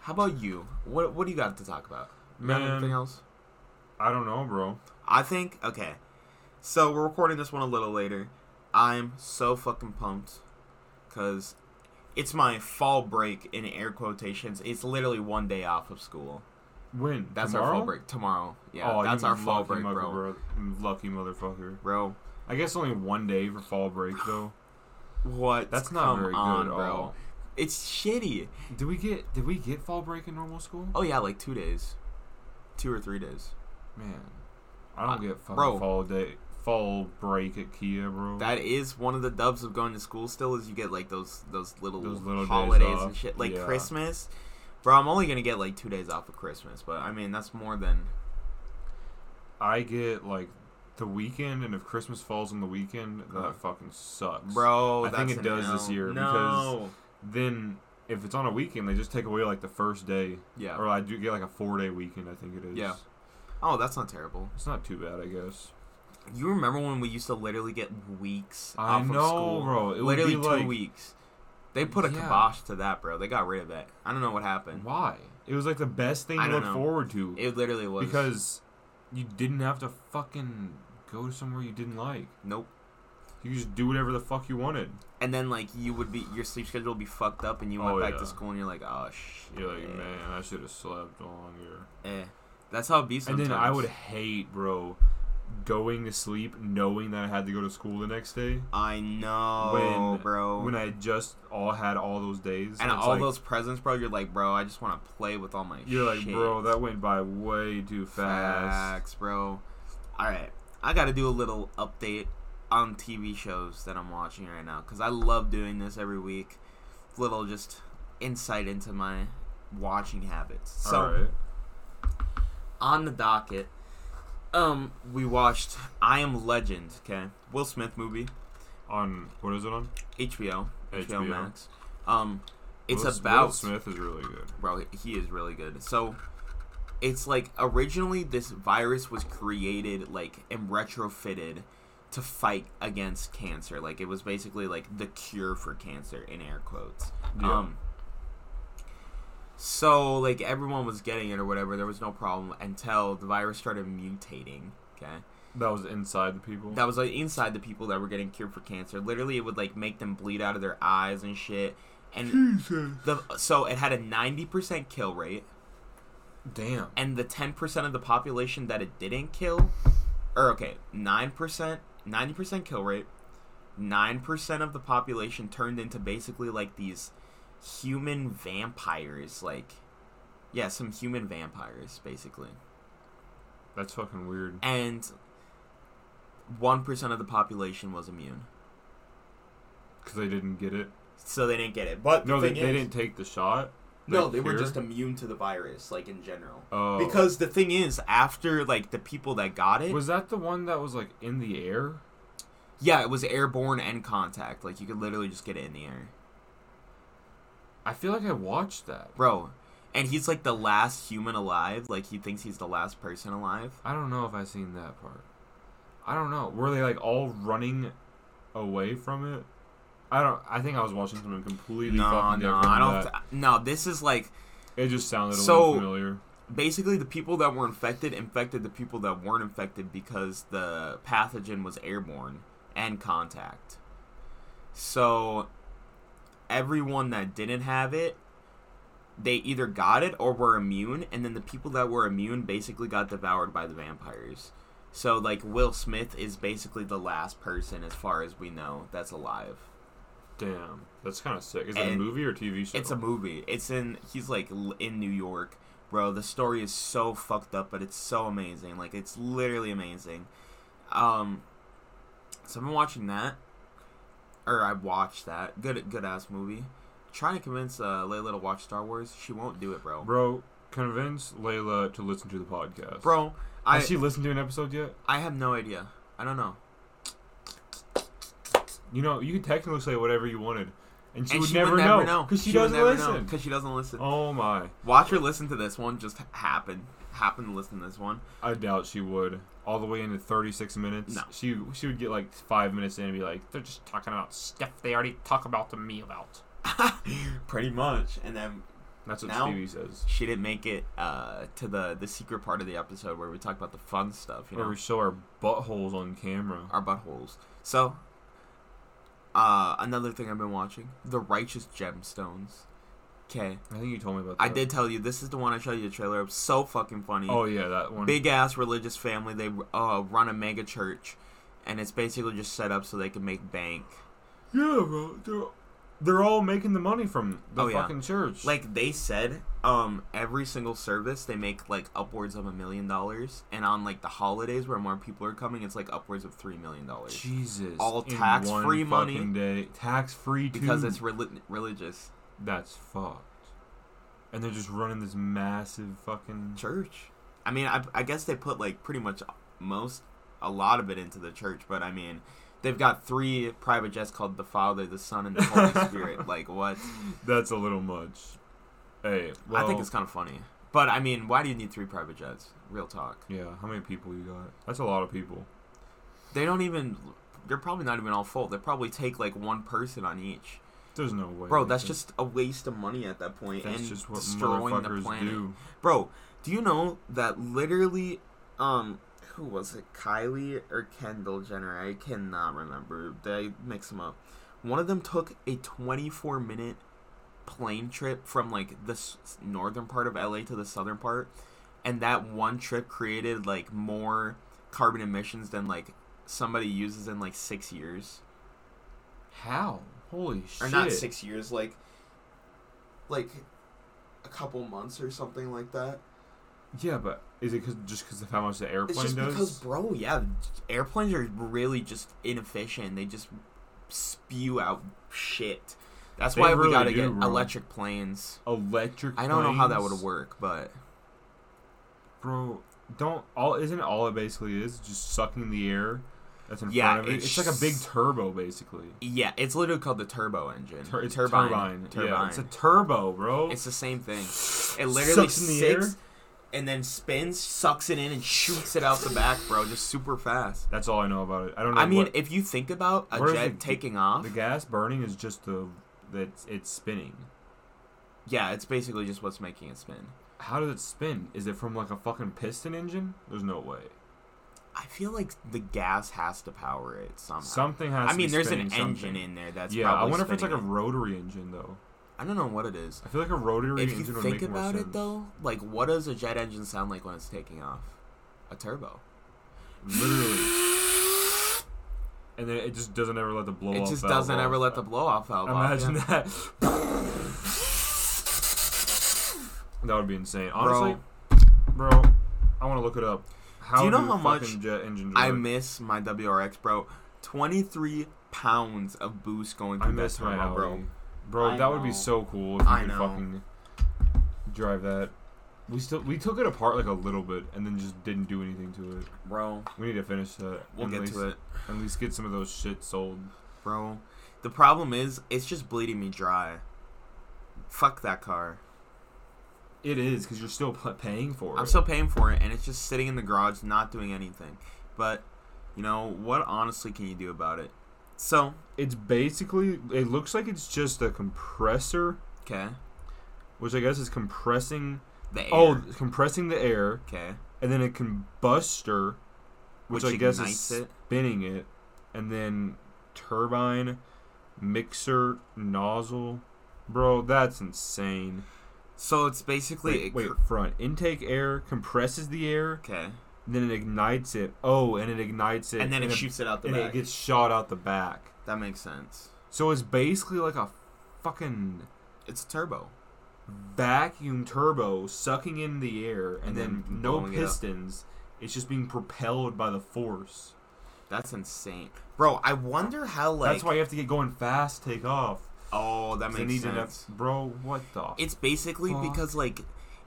how about you? What What do you got to talk about? You Man. anything else? I don't know, bro. I think okay. So we're recording this one a little later. I'm so fucking pumped because it's my fall break in air quotations. It's literally one day off of school. When? That's Tomorrow? our fall break tomorrow. Yeah, oh, that's our fall break, mother- bro. bro. Lucky motherfucker. Bro, I guess only one day for fall break though. <sighs> what? That's not Come very good on, at bro. all. It's shitty. Did we get? Did we get fall break in normal school? Oh yeah, like two days, two or three days. Man, I don't Uh, get fucking bro. fall day, fall break at IKEA, bro. That is one of the dubs of going to school. Still, is you get like those those little, Those little holidays and shit, like yeah. Christmas. Bro, I'm only gonna get like two days off of Christmas, but I mean that's more than I get like the weekend, and if Christmas falls on the weekend, that fucking sucks. bro. I think it does no. this year no. Then if it's on a weekend, they just take away like the first day, yeah. or I do get like a four day weekend. I think it is. Yeah. Oh, that's not terrible. It's not too bad, I guess. You remember when we used to literally get weeks I off know, of school? bro. It would literally be two like- weeks. They put a Yeah. kibosh to that, bro. They got rid of it. I don't know what happened. Why? It was like the best thing I to look know. forward to It literally was because you didn't have to fucking go to somewhere you didn't like. nope. You just do whatever the fuck you wanted. And then like you would be your sleep schedule would be fucked up, and you went Oh, back yeah. to school, and you're like, oh shit. You're like, man, I should have slept longer. Eh. That's how it be And then I would hate, bro, going to sleep knowing that I had to go to school the next day. I know, When- bro. When I just all had all those days. and all like- those presents, bro. You're like, bro. I just want to play with all my. You're like, bro, that went by way too fast. Facts, bro. All right, I got to do a little update on TV shows that I'm watching right now because I love doing this every week. Little just insight into my watching habits. So on the docket, um, we watched I Am Legend. Okay, Will Smith movie, On, what is it on? HBO, HBO, HBO. Max. Um, it's Will, about Will Smith is really good. bro he is really good so it's like originally this virus was created like and retrofitted to fight against cancer like it was basically like the cure for cancer in air quotes Yeah. um so like everyone was getting it or whatever there was no problem until the virus started mutating okay That was inside the people. that was like inside the people that were getting cured for cancer. Literally, it would like make them bleed out of their eyes and shit. And the so it had a ninety percent kill rate, Damn. and the ten percent of the population that it didn't kill, or okay, nine percent, ninety percent kill rate, nine percent of the population turned into basically like these human vampires, like yeah, some human vampires basically. That's fucking weird. and one percent of the population was immune, Because they didn't get it. so they didn't get it. But No, the they, they is- didn't take the shot. No, they were just immune to the virus, like in general. Oh. Because the thing is, after like the people that got it, was that the one that was like in the air? yeah, it was airborne and contact. Like you could literally just get it in the air, I feel like I watched that. bro. And he's like the last human alive. Like he thinks he's the last person alive. I don't know if I seen that part. I don't know. Were they like all running away from it? I don't. I think I was watching something completely No, fucking no, different. I don't. th- no, this is like It just sounded a So- little familiar. basically the people that were infected infected the people that weren't infected because the pathogen was airborne and contact. So everyone that didn't have it they either got it or were immune and then the people that were immune basically got devoured by the vampires. So like Will Smith is basically the last person as far as we know that's alive. Damn, that's kind of sick. Is it a movie or TV show? It's a movie. It's in. He's like in New York, bro. The story is so fucked up, but it's so amazing. Like it's literally amazing. Um, so I've been watching that, or I watched that. Good, good ass movie. Trying to convince uh, Layla to watch Star Wars. She won't do it, bro. Bro, convince Layla to listen to the podcast. Bro, I has she listened to an episode yet? I have no idea. I don't know. You know, you could technically say whatever you wanted, and she and would she never would know never know because she, would doesn't listen. 'cause she doesn't listen. Oh my! Watch her listen to this one. Just happen happen to listen to this one. I doubt she would. All the way into 36 minutes. No. She she would get like five minutes in and be like, "They're just talking about stuff they already talk about to me about." <laughs> Pretty much. And then That's what Now- Stevie says. she didn't make it uh, to the the secret part of the episode where we talk about the fun stuff, you know? Where we show our buttholes on camera. our buttholes. So, uh, another thing I've been watching, The Righteous Gemstones. Okay, I think you told me about that. I did tell you this is the one I showed you the trailer of. So fucking funny. Oh yeah, that one. Big ass religious family. They uh, run a mega church, and it's basically just set up so they can make bank. Yeah, bro. They're, all making the money from the Oh, yeah. fucking church. Like they said, um, every single service they make like upwards of a million dollars, and on like the holidays where more people are coming, it's like upwards of three million dollars Jesus. all in tax-free money. fucking Day. Tax free because it's reli- religious that's fucked. And they're just running this massive fucking. church. I mean, I, I guess they put like pretty much most, a lot of it into the church, but I mean, they've got three private jets called the Father, the Son, and the Holy <laughs> Spirit. Like what? That's a little much. Hey, well, I think it's kind of funny. But I mean, why do you need three private jets? Real talk. Yeah, how many people you got? That's a lot of people. They don't even. They're probably not even all full. They probably take like one person on each. There's no way. Bro, that's just a waste of money at that point That's and just what destroying the planet. do. Bro, do you know that literally, um, who was it? Kylie or Kendall Jenner? I cannot remember. They mix them up. One of them took a 24 minute plane trip from like the s- northern part of LA to the southern part, and that one trip created like more carbon emissions than like somebody uses in like six years. How? Holy shit! or not six years, like like a couple months or something like that. Yeah, but is it cause, just because of how much the airplane It's just does? because, bro, yeah, airplanes are really just inefficient. They just spew out shit. That's They why we gotta do, get bro. electric planes. Electric. I don't know how that would work, but Bro, don't all isn't all it basically is just sucking the air that's in Yeah, front of it. it's It's like a big turbo basically. yeah, it's literally called the turbo engine. Tur- it's turbine. turbine. Turbine. Yeah, it's a turbo, bro. It's the same thing. It literally Sucks in the air? And then spins, sucks it in, and shoots it out the back, bro, just super fast. That's all I know about it. I don't know. I mean, what- if you think about a jet the- taking off, the gas burning is just the that it's spinning. yeah, it's basically just what's making it spin. How does it spin? Is it from like a fucking piston engine? There's no way. I feel like the gas has to power it somehow. Something has. I mean, there's an something. engine in there that's yeah, I wonder if it's like a rotary engine though. I don't know what it is. I feel like a rotary If you engine would think make more about it though, like what does a jet engine sound like when it's taking off? A turbo. literally. And then it just doesn't ever let the blow it off. just doesn't ever let the blow off valve Imagine off. yeah. that. that would be insane. Honestly, Bro, bro, I want to look it up. How do you know do how much jet engines I miss my WRX, bro. Twenty three pounds of boost going I through that miss my turbo, bro. Bro, I that would be so cool if you I could know. fucking drive that. We still we took it apart like a little bit and then just didn't do anything to it. Bro, We need to finish that. we'll get least, to it, At least get some of those shit sold. bro. The problem is, it's just bleeding me dry. Fuck that car. It is because you're still p- paying for it. I'm still paying for it, and it's just sitting in the garage, not doing anything. But, you know, what honestly can you do about it? So, It's basically. It looks like it's just a compressor, okay, which I guess is compressing. the oh, air. Oh, compressing the air, okay, and then a combustor, which, Which I guess is it. spinning it, and then turbine, mixer, nozzle. Bro, that's insane. so it's basically Wait, it wait, front intake air compresses the air, okay, then it ignites it. Oh, and it ignites it, and then it shoots it out the and back. it gets shot out the back. that makes sense. So it's basically like a fucking It's a turbo. vacuum turbo sucking in the air, and, And then, then no blowing it up. pistons. It's just being propelled by the force. That's insane, bro. I wonder how like. That's why you have to get going fast, take off. Oh, that 'Cause they makes need sense. enough, bro. What the? It's basically Fuck. because like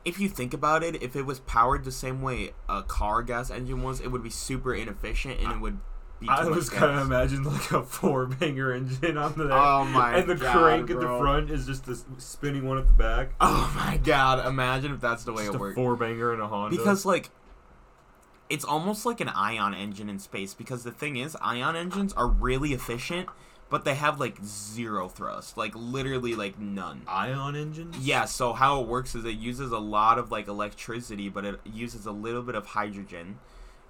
if you think about it, if it was powered the same way a car gas engine was, it would be super inefficient and it would be too I was kind of imagine like a four banger engine on the Oh <laughs> my and the God, crank at the front is just this spinning one at the back. <laughs> Oh my god, imagine if that's the way just it a worked. four banger and a Honda. Because like it's almost like an ion engine in space because the thing is ion engines are really efficient but they have like zero thrust. Like literally like none. Ion engines. yeah so how it works is it uses a lot of like electricity but it uses a little bit of hydrogen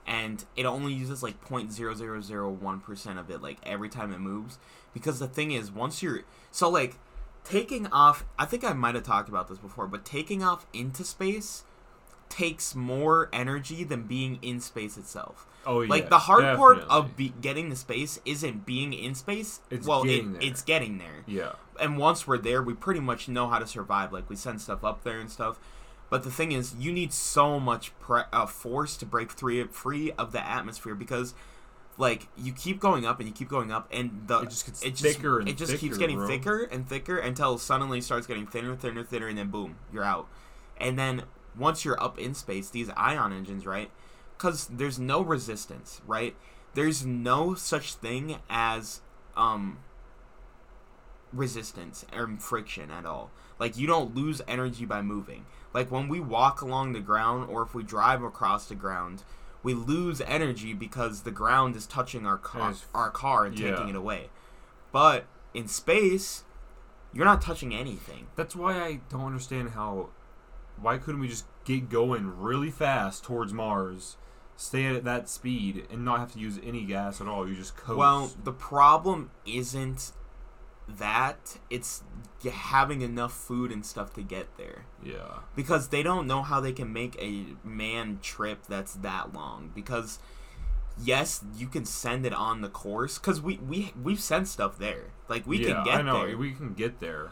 and it only uses like 0.0001% of it like every time it moves. Because the thing is once you're so like taking off i think i might have talked about this before but taking off into space takes more energy than being in space itself Oh yeah. like the hard part of be- getting to space isn't being in space It's well getting it, there. it's getting there yeah. and once we're there, we pretty much know how to survive. Like we send stuff up there and stuff. But the thing is, you need so much pre- uh, force to break free free of the atmosphere because, like, you keep going up and you keep going up, and the It just gets it just, thicker and it just keeps getting bro. thicker and thicker until suddenly it starts getting thinner, and thinner, and thinner, and then boom, you're out. And then once you're up in space, these ion engines, right? Because there's no resistance, right? There's no such thing as um resistance or friction at all. Like you don't lose energy by moving. Like when we walk along the ground or if we drive across the ground, we lose energy because the ground is touching our car, our car and Yeah. taking it away. But in space, you're not touching anything. That's why I don't understand how. Why couldn't we just get going really fast towards Mars, stay at that speed, and not have to use any gas at all? You just coast. Well, the problem isn't that it's having enough food and stuff to get there. yeah. because they don't know how they can make a man trip that's that long because yes you can send it on the course because we, we we've sent stuff there like we yeah, can get I know there we can get there.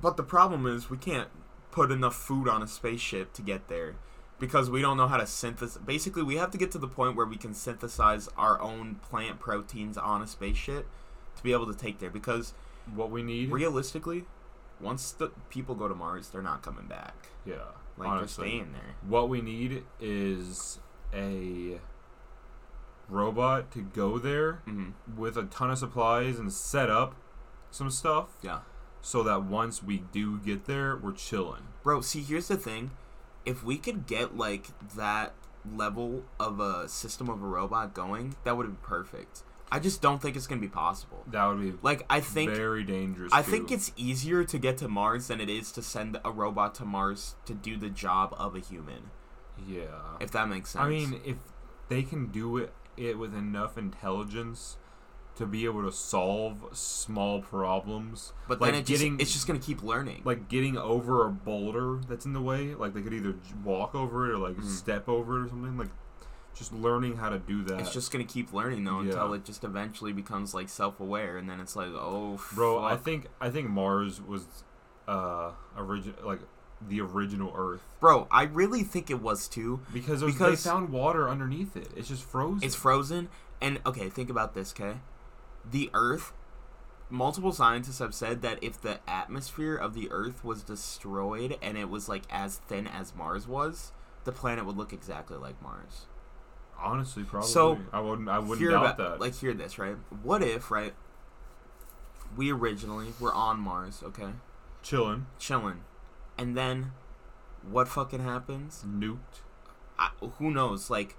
but the problem is we can't put enough food on a spaceship to get there because we don't know how to synthesize basically we have to get to the point where we can synthesize our own plant proteins on a spaceship to be able to take there because What we need. realistically once the people go to mars they're not coming back yeah. like honestly. they're staying there What we need is a robot to go there hmm with a ton of supplies and set up some stuff yeah so that once we do get there, we're chilling. Bro, see, here's the thing. If we could get, like, that level of a system of a robot going, that would be perfect. I just don't think it's going to be possible. That would be Like, I think. very dangerous. I too. think it's easier to get to Mars than it is to send a robot to Mars to do the job of a human. yeah. If that makes sense. I mean, if they can do it, it with enough intelligence to be able to solve small problems, but like then it just, getting it's just going to keep learning. like getting over a boulder that's in the way, like they could either walk over it or like Mhm. step over it or something. Like just learning how to do that. it's just going to keep learning, though, until it just eventually becomes, like, self aware, and then it's like, oh, bro. I think I think Mars was uh origin like the original Earth Bro, I really think it was too. because, Because- they found water underneath it. It's just frozen. It's frozen. And okay, think about this, okay? The Earth. Multiple scientists have said that if the atmosphere of the Earth was destroyed and it was like as thin as Mars was, the planet would look exactly like Mars. Honestly, probably. So, I wouldn't. I wouldn't doubt about, that. Like, hear this, right? What if, right? We originally were on Mars, okay, chilling, chilling, and then what fucking happens? nuked. I, who knows? Like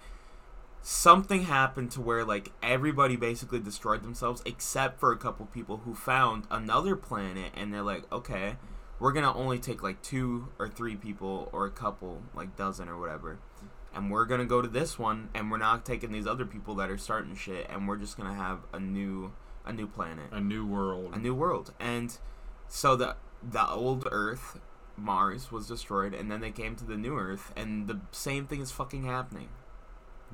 something happened to where like everybody basically destroyed themselves except for a couple people who found another planet and they're like, okay, we're gonna only take like two or three people or a couple, like dozen or whatever. And we're gonna go to this one, and we're not taking these other people that are starting shit, and we're just gonna have a new, a new planet A new world. a new world and so the the old earth mars was destroyed and then they came to the new earth and the same thing is fucking happening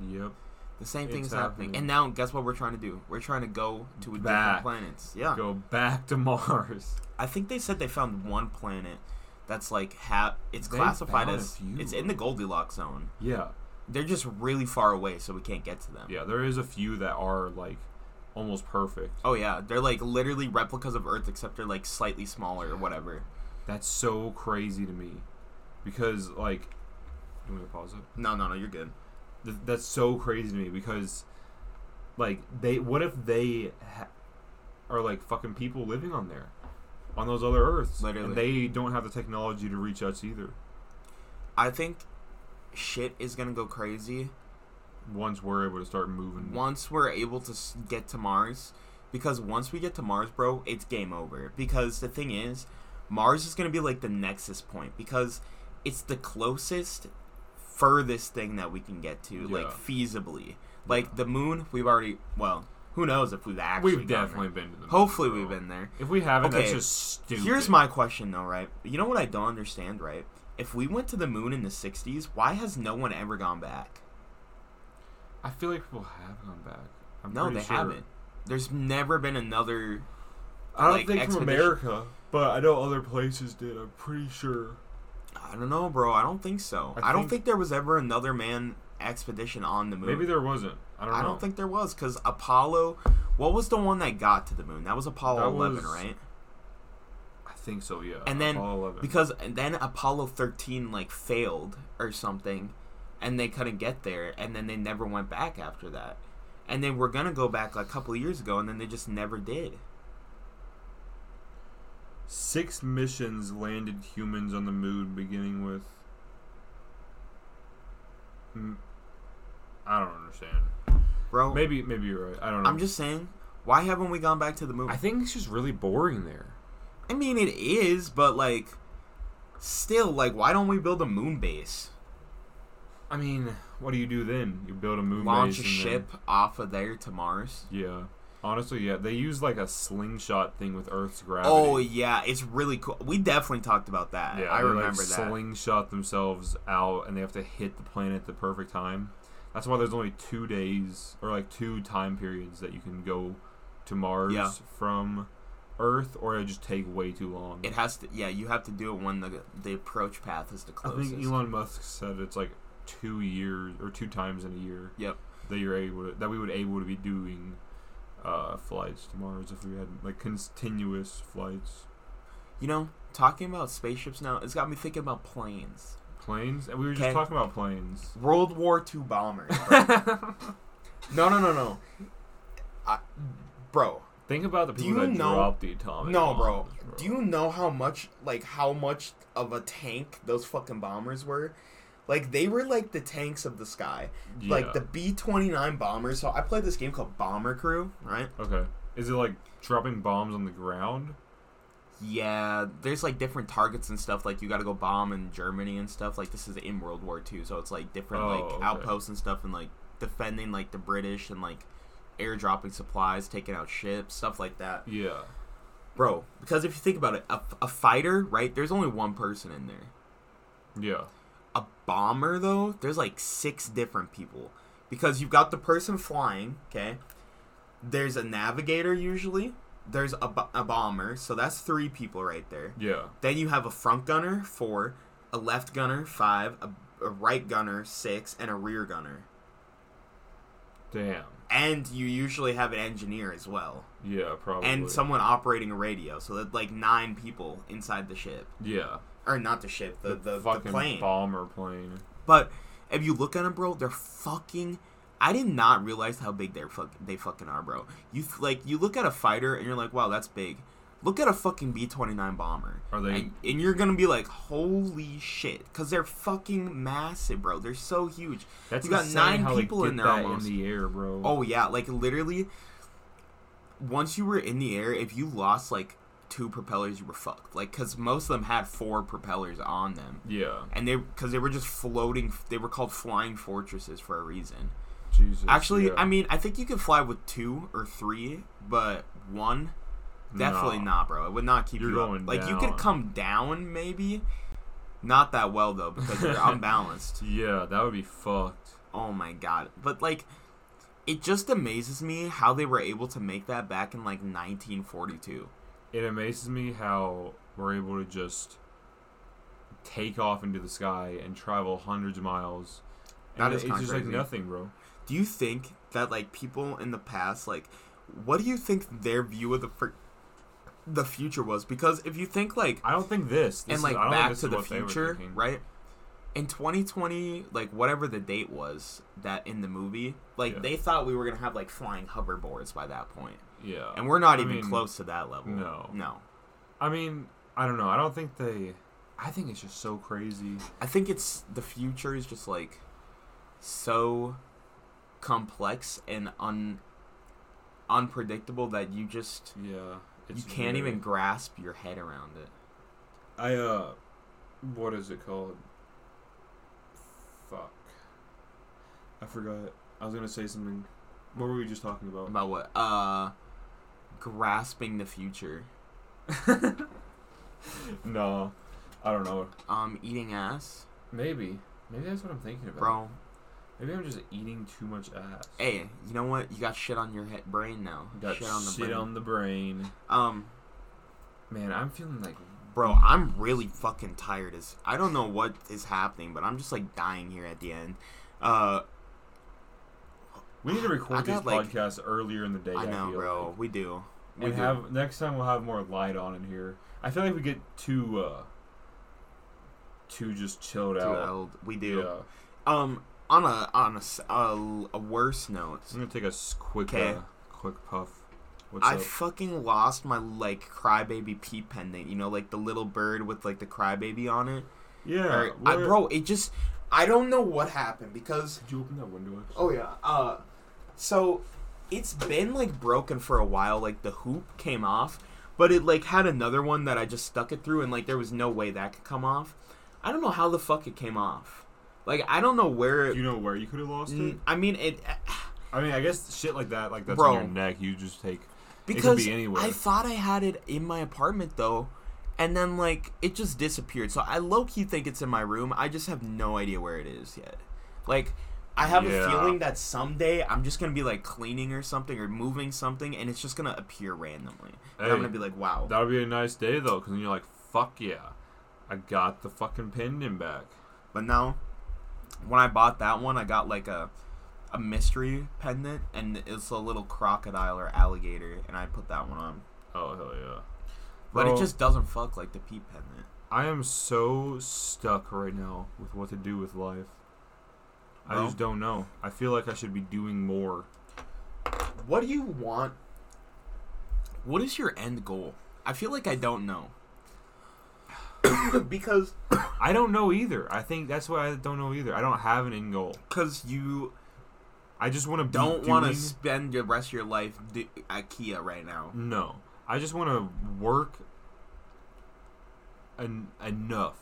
Yep. The same thing It's is happening. happening. and now guess what we're trying to do we're trying to go to a Back. different planets yeah Go back to Mars. i think they said they found one planet that's like ha- it's They classified found a as few. it's in the goldilocks zone Yeah. they're just really far away so we can't get to them Yeah. There is a few that are like almost perfect. oh yeah they're like literally replicas of earth except they're like slightly smaller or whatever That's so crazy to me, because like, you want me to pause it? no no no you're good Th- that's so crazy to me because, like, they what if they ha- are like fucking people living on there, on those other Earths, Literally. and they don't have the technology to reach us either. I think shit is gonna go crazy Once we're able to start moving, once we're able to s- get to Mars. Because once we get to Mars, bro, it's game over. Because the thing is, Mars is gonna be like the nexus point because it's the closest, furthest thing that we can get to, like feasibly. Like the moon, we've already. Well, who knows if we've actually. we've definitely been to the. moon, Hopefully, bro. we've been there. If we haven't, that's just stupid. Here's my question though, right? You know what I don't understand, right? If we went to the moon in the '60s, why has no one ever gone back? I feel like people have gone back. I'm No, they sure. haven't. There's never been another. I don't like, think from. America, but I know other places did. I'm pretty sure. I don't know, bro. I don't think so. I I, don't think- think there was ever another man expedition on the moon. Maybe there wasn't. I don't know. I don't think there was because Apollo. What was the one that got to the moon? That was Apollo That 11, was- right? I think so. Yeah. And then- Apollo 11. Because and then Apollo 13 like failed or something, and they couldn't get there, and then they never went back after that. And they were gonna go back like a couple of years ago, and then they just never did. Six missions landed humans on the moon, beginning with. I don't understand. Bro, Maybe maybe you're right. I don't know. I'm just saying, why haven't we gone back to the moon? I think it's just really boring there. I mean, it is, but like, still, like, why don't we build a moon base? I mean, what do you do then? You build a moon base. Launch a base and then- ship off of there to Mars? Yeah. Honestly, yeah. They use like a slingshot thing with Earth's gravity. Oh yeah, it's really cool. We definitely talked about that. Yeah, I remember like, that. Slingshot themselves out, and they have to hit the planet at the perfect time. That's why there's only two days or like two time periods that you can go to Mars Yeah. from Earth, or it just take way too long. It has to. Yeah, you have to do it when the the approach path is the closest. I think Elon Musk said it's like two years or two times in a year Yep. that you're able to, that we would able to be doing uh, flights to Mars if we had like continuous flights. You know, talking about spaceships now, it's got me thinking about planes. Planes, and we were just talking about planes. World War II bombers. bro. <laughs> no, no, no, no. I, bro, Think about the Do people you that know- dropped the atomic. no, bro. bombs, Do you know how much, like, how much of a tank those fucking bombers were? Like, they were like the tanks of the sky. Like the B twenty nine bombers. So I played this game called Bomber Crew, right? Okay. Is it like dropping bombs on the ground? Yeah, there's like different targets and stuff. Like you got to go bomb in Germany and stuff. Like this is in World War II, so it's like different Oh, like okay. outposts and stuff, and like defending like the British and like airdropping supplies, taking out ships, stuff like that, Yeah. bro. Because if you think about it, a, a fighter, right? There's only one person in there. Yeah. A bomber, though, there's like six different people. Because you've got the person flying, okay? There's a navigator usually. There's a, bo- a bomber, so that's three people right there. Yeah. Then you have a front gunner, four. a left gunner five, a, a right gunner six, and a rear gunner. Damn. And you usually have an engineer as well, Yeah, probably. and someone operating a radio. So that like nine people inside the ship, Yeah. Or not the ship, the the, the, fucking plane. bomber plane. But if you look at them, bro, they're fucking. I did not realize how big they're fuck, they fucking are, bro. You like you look at a fighter and you're like, wow, that's big. Look at a fucking B twenty nine bomber. Are they- And, and you're gonna be like, holy shit, because they're fucking massive, bro. They're so huge. That's you got nine people in there almost. in the air, bro. Oh yeah, like literally. Once you were in the air, if you lost like two propellers, you were fucked. Like, cause most of them had four propellers on them, Yeah. and they because they were just floating. They were called flying fortresses for a reason. Jesus. Actually, yeah. I mean, I think you could fly with two or three, but one, definitely No. not, bro. It would not keep You're you up. going Like you could come down, maybe, not that well though, because you're <laughs> unbalanced. Yeah, that would be fucked. Oh my god! But like, it just amazes me how they were able to make that back in like 1942. It amazes me how we're able to just take off into the sky and travel hundreds of miles. That is it's just like nothing, bro. Do you think that like people in the past, like, what do you think their view of the fr- the future was? Because if you think like I don't think this. this and like is, Back to the what they were Future, right? In 2020, like whatever the date was that in the movie, like Yeah. they thought we were gonna have like flying hoverboards by that point, Yeah. and we're not I even mean, close to that level. no. no. I mean, I don't know. I don't think they. I think it's just so crazy. I think it's the future is just like so complex and un unpredictable that you just Yeah. you can't even grasp your head around it. I uh, what is it called? Fuck. I forgot. I was gonna say something. What were we just talking about? About what? Uh, grasping the future. <laughs> no, I don't know. Um, eating ass, Maybe. Maybe that's what I'm thinking about. bro. Maybe I'm just eating too much ass. Hey, you know what? You got shit on your head, brain now. You Got shit on the shit brain. on the brain. um, Man, I'm feeling like. bro, I'm really fucking tired. As I don't know what is happening, but I'm just like dying here at the end. Uh, We need to I record like- podcasts earlier in the day. I know, feel bro. like. We do. We And do. have next time we'll have more light on in here. I feel like we get too uh too just chilled Too out. old. We do. Yeah. Um, on a on a, s- a, a worse note, I'm gonna take a s- quick Okay. uh, quick puff. What's I up? fucking lost my like crybaby pea pendant. You know, like the little bird with like the crybaby on it. yeah, Or- I, where- bro, it just I don't know what happened because Did you open that window? Actually? oh yeah, uh, so it's been like broken for a while. Like the hoop came off, but it like had another one that I just stuck it through, and like there was no way that could come off. I don't know how the fuck it came off. Like I don't know where. Do you know where you could have lost mm, it? I mean it. Uh, I mean, I guess shit like that, like that's Bro. on your neck. You just take. because be anywhere. I thought I had it in my apartment though, and then like it just disappeared. So I low key think it's in my room. I just have no idea where it is yet. Like I have Yeah. a feeling that someday I'm just gonna be like cleaning or something or moving something, and it's just gonna appear randomly. And I'm gonna be like, wow. That would be a nice day though, because then you're like, fuck yeah, I got the fucking pendant back. But now, when I bought that one, I got like a a mystery pendant, and it's a little crocodile or alligator, and I put that one on. Oh hell yeah. But it just doesn't fuck like the pea pendant. I am so stuck right now with what to do with life. I Bro. just don't know. I feel like I should be doing more. What do you want? What is your end goal? I feel like I don't know. because I don't know either. I think that's why I don't know either. I don't have an end goal. cause you I just want to don't want to spend the rest of your life do- IKEA right now. No, I just want to work en- enough,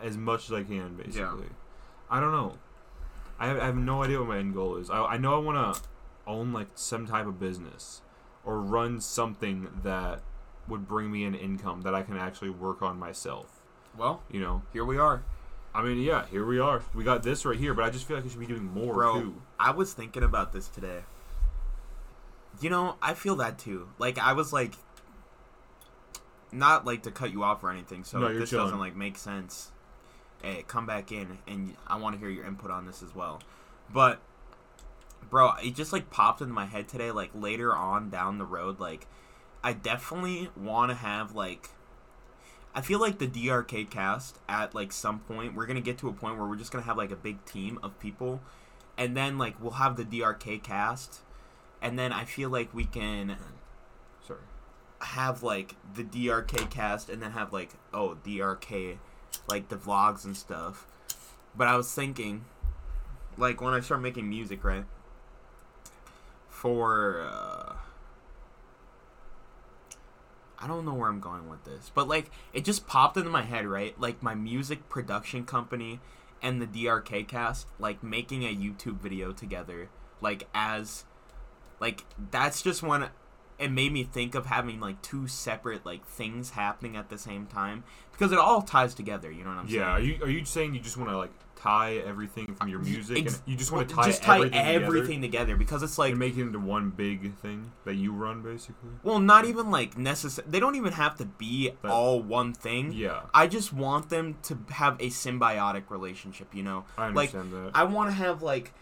as much as I can, basically. I don't know. I have, I have no idea what my end goal is. I, I know I want to own like some type of business or run something that would bring me an income that I can actually work on myself. Well, You know, here we are. I mean, yeah, here we are. We got this right here, but I just feel like I should be doing more Bro, too. I was thinking about this today. You know, I feel that too. Like I was like not like to cut you off or anything, so No, this chilling. doesn't like make sense. Hey, come back in, and I want to hear your input on this as well. But, bro, it just like popped into my head today. Like later on down the road, like I definitely want to have like. I feel like the DRK KAST at like some point we're gonna get to a point where we're just gonna have like a big team of people, and then like we'll have the DRK KAST, and then I feel like we can Sorry. have like the DRK KAST and then have like oh DRK like the vlogs and stuff. But I was thinking like when I start making music, right? For uh I don't know where I'm going with this, but like it just popped into my head, right? Like my music production company and the DRK cast like making a YouTube video together like as like that's just when it made me think of having like two separate like things happening at the same time because it all ties together, you know what I'm saying? Yeah, are you are you saying you just want to like tie everything from your music Ex- and you just want to tie, just tie everything, everything, together together because it's like and make it into one big thing that you run basically? well not even like necessary they don't even have to be But- all one thing Yeah, i just want them to have a symbiotic relationship you know I like understand that. i want to have like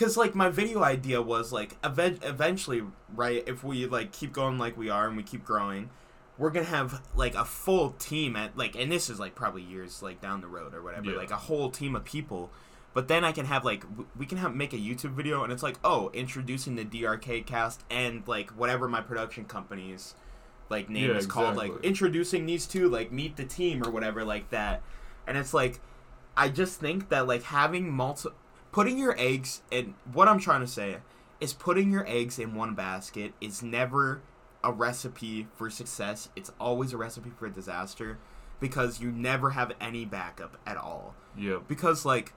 because like my video idea was like ev- eventually right if we like keep going like we are and we keep growing we're gonna have like a full team at like and this is like probably years like down the road or whatever Yeah. like a whole team of people. But then i can have like w- we can have make a youtube video and it's like oh introducing the DRK KAST and like whatever my production company's like name Yeah, is called like introducing these two like meet the team or whatever like that. And it's like i just think that like having multi putting your eggs in what i'm trying to say is putting your eggs in one basket is never a recipe for success. It's always a recipe for disaster because you never have any backup at all. Yeah, because like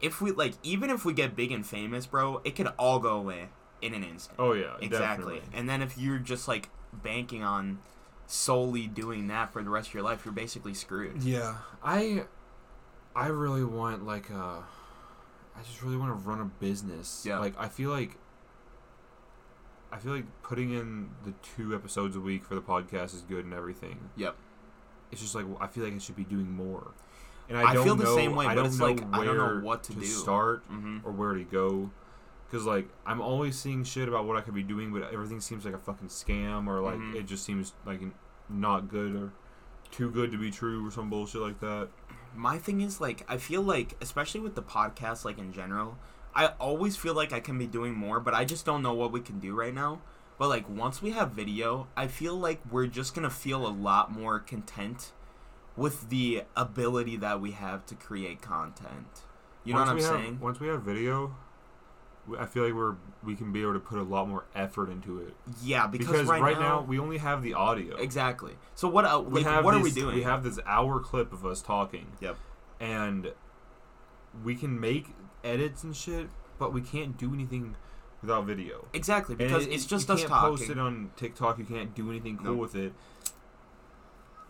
if we like even if we get big and famous bro it could all go away in an instant. Oh yeah, exactly. definitely. and then if you're just like banking on solely doing that for the rest of your life you're basically screwed. Yeah, I, I really want like a, I just really want to run a business. Yeah. Like I feel like. I feel like putting in the two episodes a week for the podcast is good and everything. Yep. It's just like I feel like I should be doing more. And I I, don't feel the know, same way, I but don't it's know like, I don't know where what to do. start mm-hmm. or where to go. Because like I'm always seeing shit about what I could be doing, but everything seems like a fucking scam or like Mhm. it just seems like not good or too good to be true or some bullshit like that. My thing is like i feel like especially with the podcast like in general i always feel like i can be doing more but i just don't know what we can do right now. But like once we have video i feel like we're just gonna feel a lot more content with the ability that we have to create content. You know what i'm have, saying? Once we have video, I feel like we're we can be able to put a lot more effort into it yeah because, because, right, now, now, we only have the audio. exactly so what uh, like, what are we doing We have this hour clip of us talking. Yep. And we can make edits and shit, but we can't do anything without video. exactly because it- it's just us can't talking post it on TikTok. You can't do anything cool No. with it.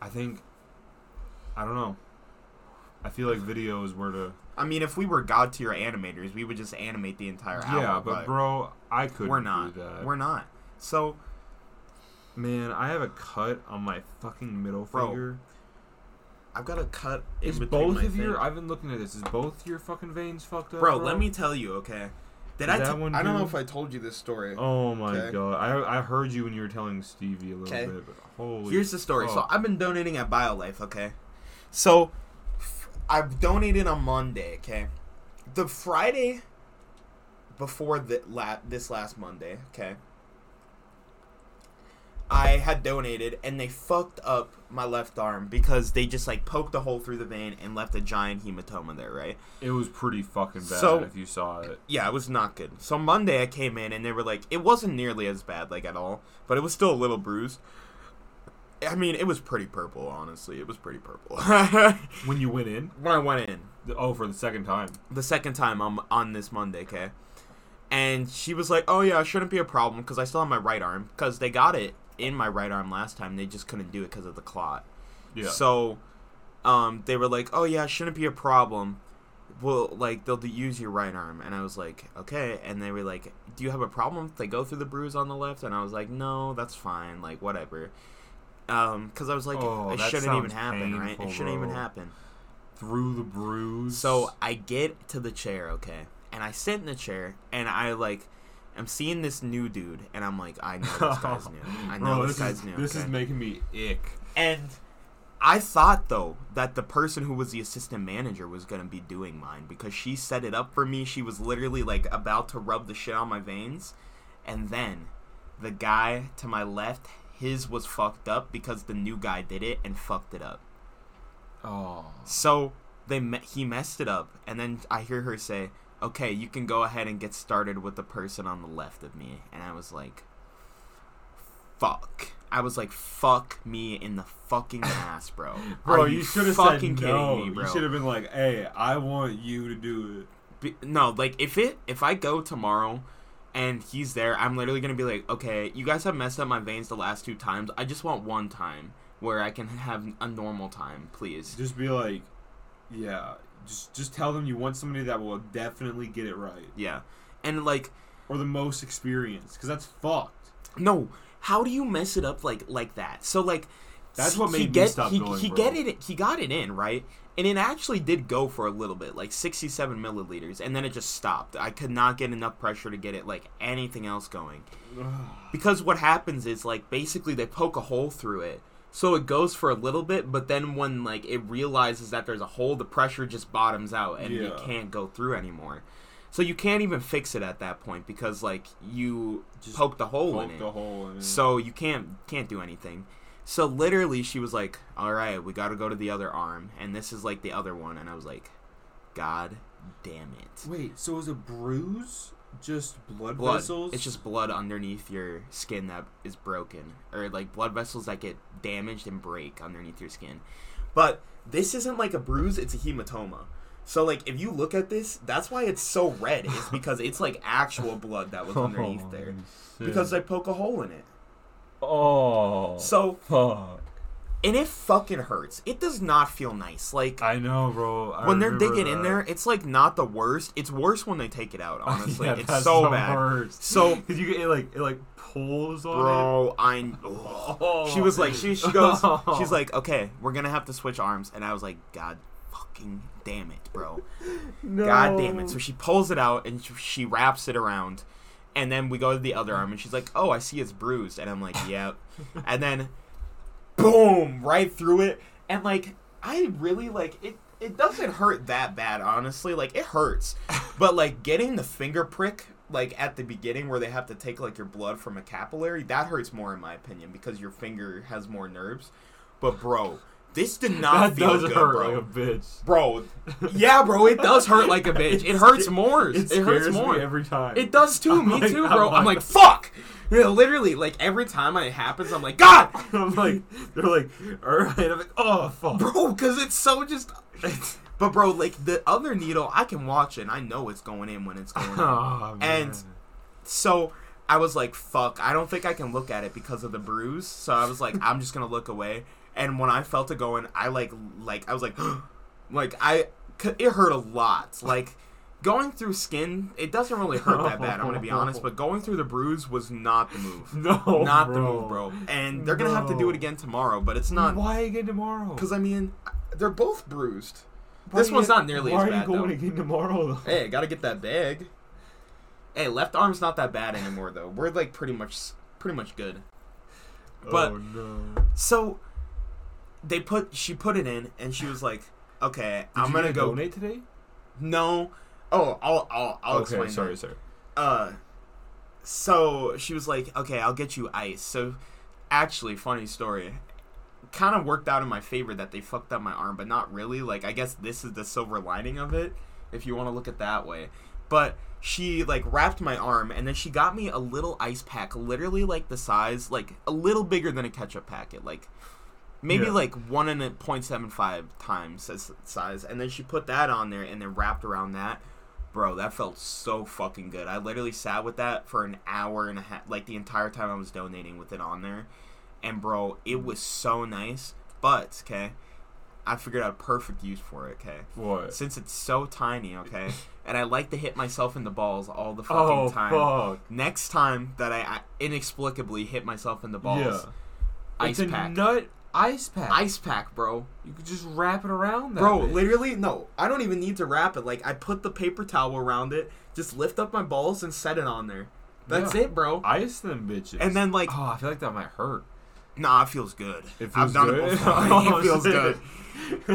I think. I don't know. I feel like video is where to. I mean if we were god tier animators we would just animate the entire hour yeah, but, bro, I couldn't we're not do that. we're not so Man, I have a cut on my fucking middle Bro, finger. I've got a cut Is both of your? I've been looking at this. Is both your fucking veins fucked up, bro, bro? Let me tell you, okay. Did Is I? that one I don't know if I told you this story. Oh my Okay. god! I I heard you when you were telling Stevie a little Okay. bit, but holy. Here's the story. So. I've been donating at BioLife, okay. So I've donated on Monday, okay. The Friday before the la- this last Monday, okay. I had donated and they fucked up my left arm because they just like poked a hole through the vein and left a giant hematoma there, right? it was pretty fucking bad So- if you saw it. Yeah, it was not good. So Monday I came in and they were like, it wasn't nearly as bad, like at all, but it was still a little bruised. I mean, it was pretty purple, honestly. It was pretty purple. <laughs> When you went in, when I went in oh, for the second time. the second time I'm on this Monday, okay, and she was like, "Oh yeah, it shouldn't be a problem because I still have my right arm because they got it in my right arm last time. They just couldn't do it because of the clot. Yeah. So, um, they were like, "Oh yeah, it shouldn't be a problem." Well, like they'll use your right arm, and I was like, "Okay." And they were like, "Do you have a problem if they go through the bruise on the left?" And I was like, "No, that's fine. Like whatever." Um, because I was like, Oh, it shouldn't even happen, right? It shouldn't even happen. through the bruise. So I get to the chair, okay, and I sit in the chair, and I like, I'm seeing this new dude, and I'm like, I know this guy's <laughs> new. I know Bro, this, guy's is, new. This is making me ick. And I thought though that the person who was the assistant manager was gonna be doing mine because she set it up for me. She was literally like about to rub the shit on my veins, and then the guy to my left, his was fucked up because the new guy did it and fucked it up. Oh. So they me- he messed it up, and then I hear her say, "Okay, you can go ahead and get started with the person on the left of me." And I was like, "Fuck." I was like, "Fuck me in the fucking ass, bro." <laughs> Bro, Are you, you, should have said fucking no. kidding me, bro? You should have been like, "Hey, I want you to do it." Be- no, like if it if I go tomorrow and he's there, I'm literally gonna be like, okay, you guys have messed up my veins the last two times. I just want one time where I can <laughs> have a normal time, please. Just be like, yeah. Just just tell them you want somebody that will definitely get it right, Yeah, and like, or the most experienced, because that's fucked. no, how do you mess it up like like that? So like, That's what he made me get, stop he, going, He bro. get it. He got it in right. And it actually did go for a little bit, like 67 milliliters, and then it just stopped. I could not get enough pressure to get it like anything else going. <sighs> because what happens is like basically they poke a hole through it so it goes for a little bit but then when like it realizes that there's a hole the pressure just bottoms out and Yeah. it can't go through anymore so you can't even fix it at that point because like you Just poked the hole in Poke it the hole in it. so you can't can't do anything so literally she was like all right we got to go to the other arm and this is like the other one and i was like god damn it wait, so is a bruise just blood, blood. vessels? It's just blood underneath your skin that is broken, or like blood vessels that get damaged and break underneath your skin. But this isn't like a bruise; it's a hematoma. So like, if you look at this, that's why it's so red. Is because it's like actual blood that was <laughs> oh, underneath there. Because they poke a hole in it. Oh So fuck. and it fucking hurts. It does not feel nice. Like I know, bro. I when they're digging in there, it's like not the worst. It's worse when they take it out. <laughs> Honestly, Yeah, it's so bad. worst. So- because you get it like it like pulls on Bro, I. Oh. <laughs> She was like, she, she goes, oh. she's like, okay, we're gonna have to switch arms, and I was like, God fucking damn it, bro, <laughs> no. God damn it. So she pulls it out and she wraps it around, and then we go to the other arm, and she's like, oh, I see it's bruised, and I'm like, <laughs> yep, and then, boom, right through it, and like, I really like it. It doesn't hurt that bad, honestly. Like it hurts, <laughs> but like getting the finger prick like at the beginning where they have to take like your blood from a capillary that hurts more in my opinion because your finger has more nerves. But bro, this did not that feel does good, hurt bro. like a bitch. Bro, yeah, bro, it does hurt like a <laughs> bitch. It hurts more. It, It, hurts me more. every time. It does too. I'm Me like- too, I'm bro. I'm like- like, fuck. Yeah, literally, like every time it happens, I'm like, God, <laughs> I'm like, they're like, all right. I'm like, oh fuck. bro, because it's so just. <laughs> But bro, like the other needle, I can watch it. and I know it's going in when it's going in. Oh, man. And- So I was like, fuck, I don't think I can look at it because of the bruise. So I was like, I'm just gonna look away. And when I felt it going, I like, like, I was like, <gasps> like, I, it hurt a lot. Like, going through skin, it doesn't really hurt that bad, I'm gonna be honest. But going through the bruise was not the move. <laughs> no, Not bro. the move, bro. And they're gonna have to do it again tomorrow, but it's not. Why again tomorrow? Because, I mean, they're both bruised. Why this one's get- not nearly as bad. Why are you going though. again tomorrow though? Hey, gotta get that bag. Hey, left arm's not that bad anymore though. We're like pretty much pretty much good. Oh, but- oh, no. So they put she put it in and she was like, "Okay, Did I'm gonna go." donate today. No. Oh, I'll I'll I'll okay, explain. sorry, that. sorry. Uh, so she was like, "Okay, I'll get you ice." So, actually, funny story. Kind of worked out in my favor that they fucked up my arm, but not really. Like, I guess this is the silver lining of it, if you want to look at that way. But she like wrapped my arm, and then she got me a little ice pack, literally like the size, like a little bigger than a ketchup packet, like maybe Yeah. like one and a point seven five times as size. And then she put that on there, and then wrapped around that. Bro, that felt so fucking good. I literally sat with that for an hour and a half, like the entire time I was donating with it on there. And bro, it was so nice. But, okay, I figured out a perfect use for it, okay? What? Since it's so tiny, okay? <laughs> and I like to hit myself in the balls all the oh, fucking Oh time. fuck! Next time that I, I inexplicably hit myself in the balls, Yeah. ice it's a pack. nut ice pack. ice pack, bro. You could just wrap it around that. Bro, bitch. literally, no. I don't even need to wrap it. Like, I put the paper towel around it, just lift up my balls and set it on there. That's Yeah. it, bro. ice them bitches. And then, like, oh, I feel like that might hurt. nah, it feels good. It I've feels done good? <laughs> it before. Oh, it feels good.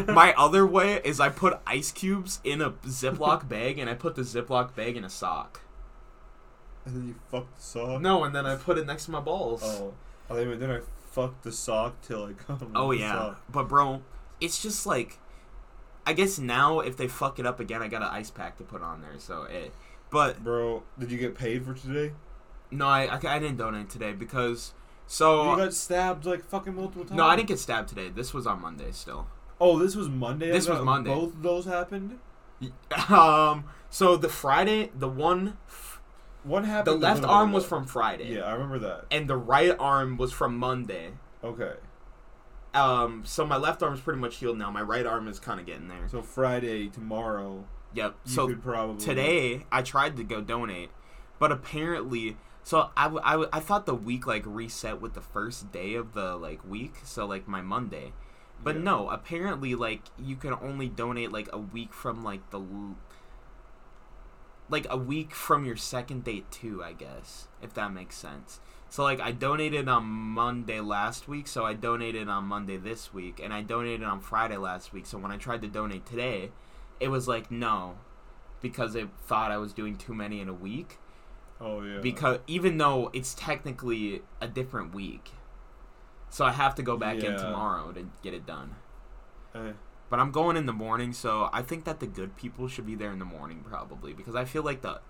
My other way is I put ice cubes in a Ziploc <laughs> bag and I put the Ziploc bag in a sock. And then you fuck the sock. No, and then I put it next to my balls. Oh, I think then I fucked the sock till I <laughs> come. Oh yeah, sock. but bro, it's just like, I guess now if they fuck it up again, I got an ice pack to put on there. So it, but bro. Did you get paid for today? no, I, I, I didn't donate today because so you got stabbed like fucking multiple times. no, I didn't get stabbed today. This was on Monday still. Oh, this was Monday. This was Monday. Both of those happened. <laughs> Um, so the Friday, the one, What the happened? a left arm was from Friday, Yeah, I remember that. and the right arm was from Monday. Okay, Um, so my left arm is pretty much healed now. My right arm is kind of getting there. so Friday tomorrow. Yep. So probably today I tried to go donate, but apparently, so I, w- I, w- I thought the week like reset with the first day of the like week, so like my Monday, but Yeah. no, apparently like you can only donate like a week from like the like a week from your second date too, I guess if that makes sense. So like I donated on Monday last week, so I donated on Monday this week, and I donated on Friday last week. So when I tried to donate today, it was like no, because it thought I was doing too many in a week. Oh yeah. Because even though it's technically a different week, so I have to go back in tomorrow to get it done. Eh, But I'm going in the morning, so I think that the good people should be there in the morning probably because I feel like the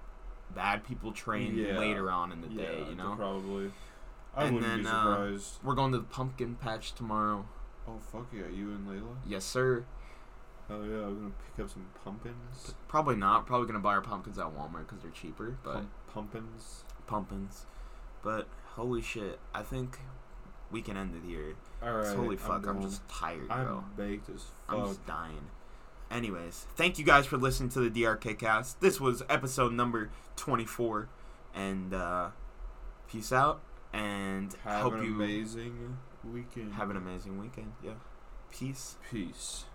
bad people train Yeah. later on in the yeah, day. You know, probably. I And wouldn't be then, uh, surprised. we're going to the pumpkin patch tomorrow. oh fuck yeah, you and Layla. Yes, sir. Oh yeah, I'm gonna pick up some pumpkins. Probably not. Probably gonna buy our pumpkins at Walmart because they're cheaper. But Pump, pumpkins. pumpkins. But holy shit, I think we can end it here. All right. holy I'm fuck, I'm, just tired, I'm bro. baked as fuck. I'm just dying. Anyways, thank you guys for listening to the DRK KAST. This was episode number 24. And uh peace out and Have hope an you amazing weekend. have an amazing weekend. Yeah. Peace. Peace.